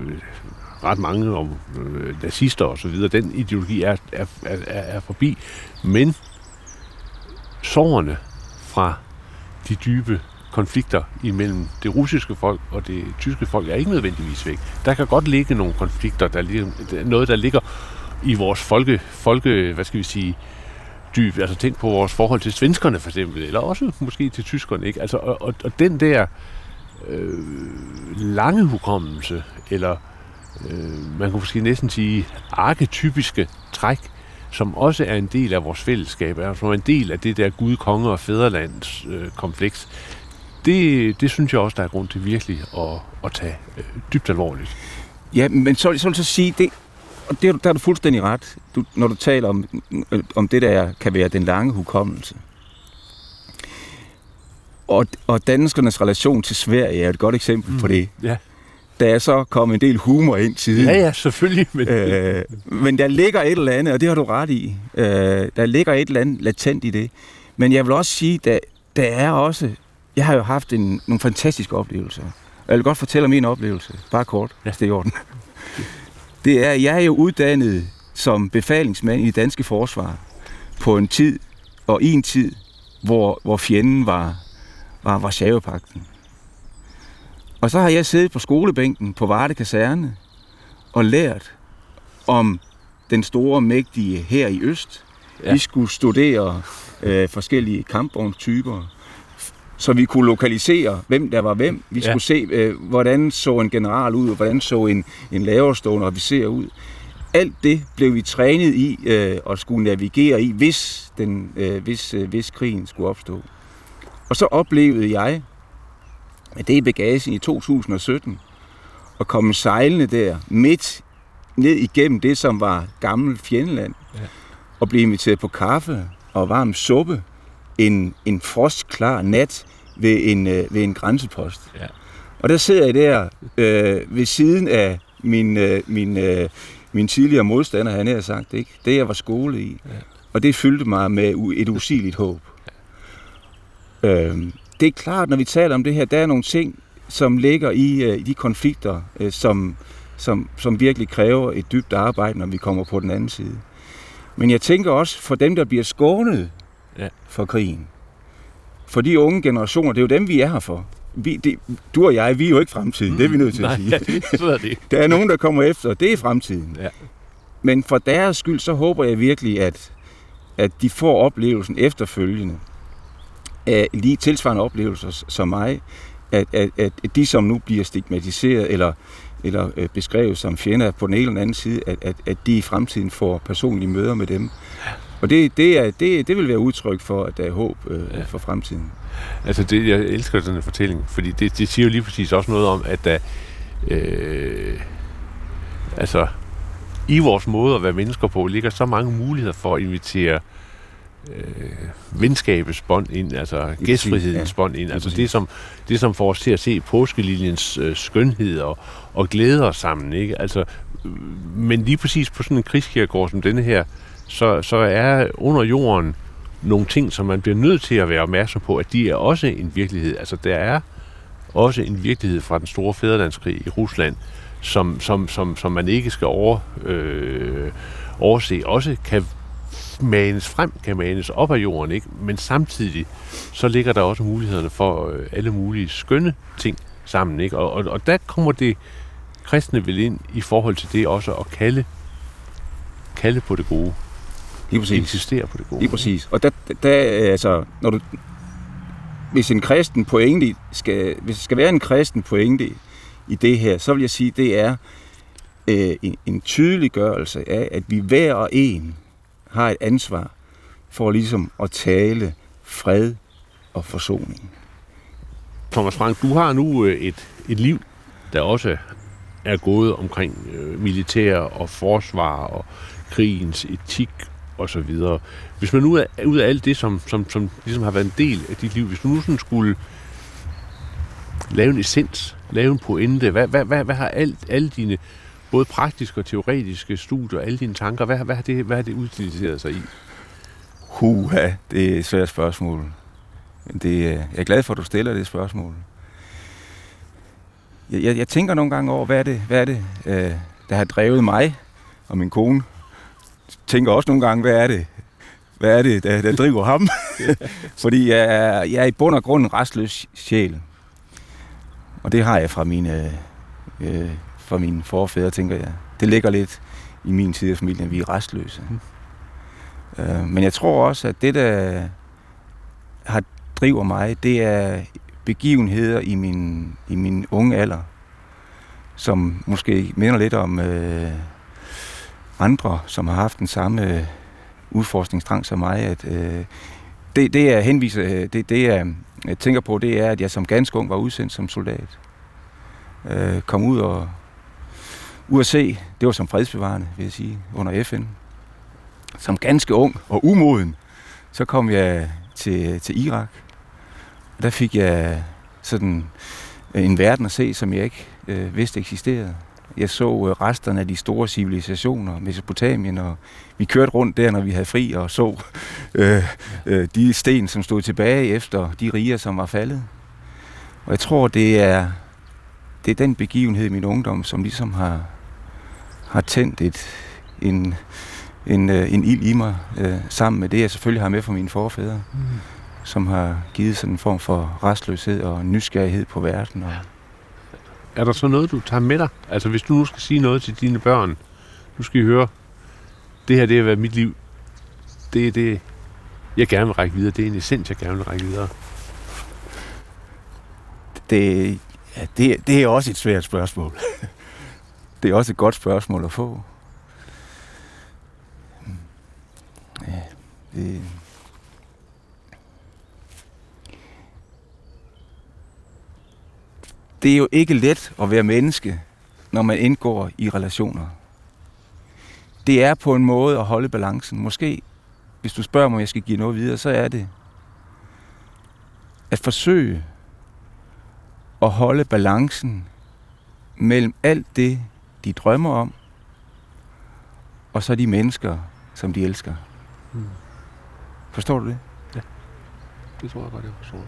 ret mange om øh, nazister og så videre. Den ideologi er, er, er, er forbi. Men sårene fra de dybe konflikter imellem det russiske folk og det tyske folk er ikke nødvendigvis væk. Der kan godt ligge nogle konflikter, der ligger, noget der ligger i vores folke, folke hvad skal vi sige, dyb. Altså tænk på vores forhold til svenskerne for eksempel, eller også måske til tyskerne. Ikke? Altså, og, og, og den der øh, Øh, lange hukommelse, eller øh, man kan måske næsten sige arketypiske træk, som også er en del af vores fællesskab, er som en del af det der Gud, konge og Fæderlands øh, kompleks, det, det synes jeg også, der er grund til virkelig at, at tage øh, dybt alvorligt. Ja, men så, så vil jeg så sige, det, og det, der er du fuldstændig ret, du, når du taler om, øh, om det, der kan være den lange hukommelse. Og, og danskernes relation til Sverige er et godt eksempel mm. på det. Ja. Der er så kommet en del humor ind til Ja, ja, selvfølgelig. Men... Øh, men der ligger et eller andet, og det har du ret i. Øh, der ligger et eller andet latent i det. Men jeg vil også sige, der, der er også... Jeg har jo haft en, nogle fantastiske oplevelser. Jeg vil godt fortælle om en oplevelse, bare kort, ja. hvis det er i orden. Det er, jeg er jo uddannet som befalingsmand i det danske forsvar på en tid, og i en tid, hvor, hvor fjenden var var Varsjavepakten. Og så har jeg siddet på skolebænken på Varde Kaserne og lært om den store, mægtige her i Øst. Ja. Vi skulle studere øh, forskellige kampvognstyper, så vi kunne lokalisere, hvem der var hvem. Vi ja. skulle se, øh, hvordan så en general ud, og hvordan så en, en laverstående officer ud. Alt det blev vi trænet i øh, og skulle navigere i, hvis, den, øh, hvis, øh, hvis krigen skulle opstå. Og så oplevede jeg, at det i bagagen i 2017, at komme sejlende der midt ned igennem det, som var gammel fjendeland, ja. og blive inviteret på kaffe og varm suppe en, en frostklar nat ved en, øh, ved en grænsepost. Ja. Og der sidder jeg der øh, ved siden af min, øh, min, øh, min tidligere modstander, han har sagt, ikke? det jeg var skole i. Ja. Og det fyldte mig med et usigeligt håb. Øh, det er klart, når vi taler om det her, der er nogle ting, som ligger i, øh, i de konflikter, øh, som, som, som virkelig kræver et dybt arbejde, når vi kommer på den anden side. Men jeg tænker også for dem, der bliver skånet Ja. for krigen. For de unge generationer, det er jo dem, vi er her for. Vi, det, du og jeg, vi er jo ikke fremtiden, det er vi nødt til Nej, at sige. ja, det er det. Der er nogen, der kommer efter, og det er fremtiden. Ja. Men for deres skyld, så håber jeg virkelig, at, at de får oplevelsen efterfølgende af lige tilsvarende oplevelser som mig, at, at, at de, som nu bliver stigmatiseret eller, eller øh, beskrevet som fjender på den ene eller den anden side, at, at, at de i fremtiden får personlige møder med dem. Og det, det, er, det, det vil være udtryk for, at der er håb øh, Ja. for fremtiden. Altså, det, jeg elsker sådan en fortælling, fordi det, det siger jo lige præcis også noget om, at der, øh, altså, i vores måde at være mennesker på, ligger så mange muligheder for at invitere øh, venskabets bånd ind, altså gæstfrihedens ja. bånd ind, altså det som, det som får os til at se påskeliljens øh, skønhed og, og glæde os sammen, ikke? Altså, øh, men lige præcis på sådan en krigskirkegård som denne her, så, så er under jorden nogle ting, som man bliver nødt til at være opmærksom på, at de er også en virkelighed. Altså, der er også en virkelighed fra den store fædrelandskrig i Rusland, som, som, som, som man ikke skal over, øh, overse. Også kan manes frem, kan manes op af jorden, ikke? men samtidig så ligger der også mulighederne for øh, alle mulige skønne ting sammen. Ikke? Og, og, og der kommer det kristne vel ind i forhold til det også at kalde, kalde på det gode. Lige præcis. Insistere på det gode. Lige præcis. Og der, der øh, altså, når du, hvis en kristen pointe skal, hvis der skal være en kristen pointe i det her, så vil jeg sige, det er øh, en, en tydeliggørelse af, at vi hver og en har et ansvar for ligesom at tale fred og forsoning. Thomas Frank, du har nu øh, et, et liv, der også er gået omkring øh, militær og forsvar og krigens etik og så videre. Hvis man nu er ud af alt det, som, som, som ligesom har været en del af dit liv, hvis du nu sådan skulle lave en essens, lave en pointe, hvad, hvad, hvad, hvad har alt, alle dine både praktiske og teoretiske studier, alle dine tanker, hvad, hvad, har, det, hvad har det udstillet sig i? Huha, det er et svært spørgsmål. Men det, øh, jeg er glad for, at du stiller det spørgsmål. Jeg, jeg, jeg tænker nogle gange over, hvad er det, hvad er det øh, der har drevet mig og min kone. Tænker også nogle gange, hvad er det, hvad er det der, der driver ham? Fordi jeg er, jeg er i bund og grund en restløs sjæl. Og det har jeg fra mine, øh, fra mine forfædre, tænker jeg. Det ligger lidt i min side af familien, at vi er restløse. Øh, men jeg tror også, at det, der har driver mig, det er begivenheder i min, i min unge alder, som måske minder lidt om øh, andre, som har haft den samme udforskningstrang som mig. At, øh, det, det, jeg henviser, det, det jeg, jeg tænker på, det er, at jeg som ganske ung var udsendt som soldat. Øh, kom ud og USA, det var som fredsbevarende, vil jeg sige, under FN. Som ganske ung og umoden, så kom jeg til, til Irak. Og der fik jeg sådan øh, en verden at se, som jeg ikke øh, vidste eksisterede. Jeg så øh, resterne af de store civilisationer, Mesopotamien, og vi kørte rundt der, når vi havde fri, og så øh, øh, de sten, som stod tilbage efter de riger, som var faldet. Og jeg tror, det er, det er den begivenhed i min ungdom, som ligesom har, har tændt et, en, en, øh, en ild i mig, øh, sammen med det, jeg selvfølgelig har med fra mine forfædre, mm. som har givet sådan en form for restløshed og nysgerrighed på verden. Og, Er der så noget, du tager med dig? Altså, hvis du nu skal sige noget til dine børn, nu skal I høre, det her, det har været mit liv. Det er det, jeg gerne vil række videre. Det er en essens, jeg gerne vil række videre. det, ja, det, det er også et svært spørgsmål det er også et godt spørgsmål at få. Ja, det, det er jo ikke let at være menneske, når man indgår i relationer. Det er på en måde at holde balancen. Måske, hvis du spørger mig, om jeg skal give noget videre, så er det at forsøge at holde balancen mellem alt det, de drømmer om, og så de mennesker, som de elsker. Mm. Forstår du det? Ja, det tror jeg godt, jeg forstår.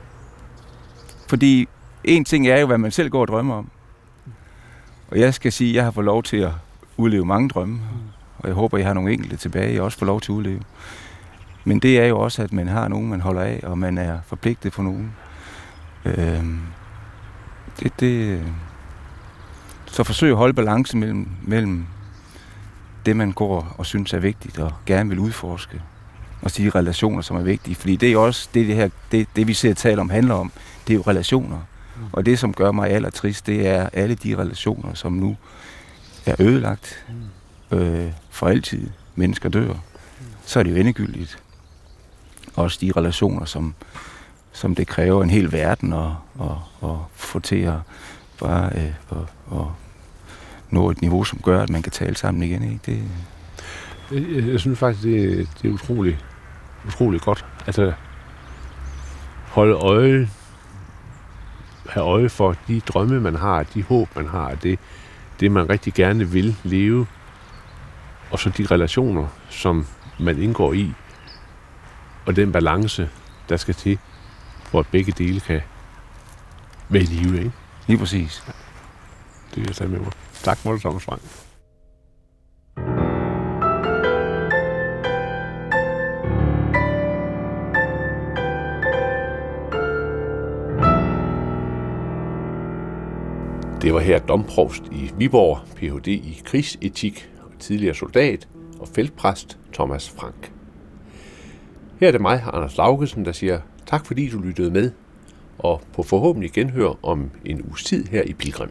Fordi en ting er jo, hvad man selv går og drømmer om. Og jeg skal sige, at jeg har fået lov til at udleve mange drømme. Mm. Og jeg håber, jeg har nogle enkelte tilbage, jeg også får lov til at udleve. Men det er jo også, at man har nogen, man holder af, og man er forpligtet for nogen. Øhm, det, det, så forsøg at holde balance mellem, mellem det, man går og synes er vigtigt og gerne vil udforske, og de relationer, som er vigtige. Fordi det er også det, det, her, det, det vi ser tale om, handler om. Det er jo relationer. Mm. Og det, som gør mig allertrist, det er alle de relationer, som nu er ødelagt mm. øh, for altid. Mennesker dør. Mm. Så er det jo endegyldigt. Også de relationer, som, som det kræver en hel verden at, at, at få til at bare øh, at, at nå et niveau, som gør, at man kan tale sammen igen. Ikke? Det... Jeg, jeg synes faktisk, det, det er utroligt, utroligt godt. Altså, holde øje, have øje for de drømme, man har, de håb, man har, det, det man rigtig gerne vil leve, og så de relationer, som man indgår i, og den balance, der skal til, for at begge dele kan være i live. Ikke? Lige præcis. Det vil jeg med mig. Tak må du, Thomas Frank. Det var her domprovst i Viborg, Ph.D. i krigsetik og tidligere soldat og feltpræst Thomas Frank. Her er det mig, Anders Laugesen, der siger tak fordi du lyttede med, og på forhåbentlig genhør om en uges tid her i Pilgrim.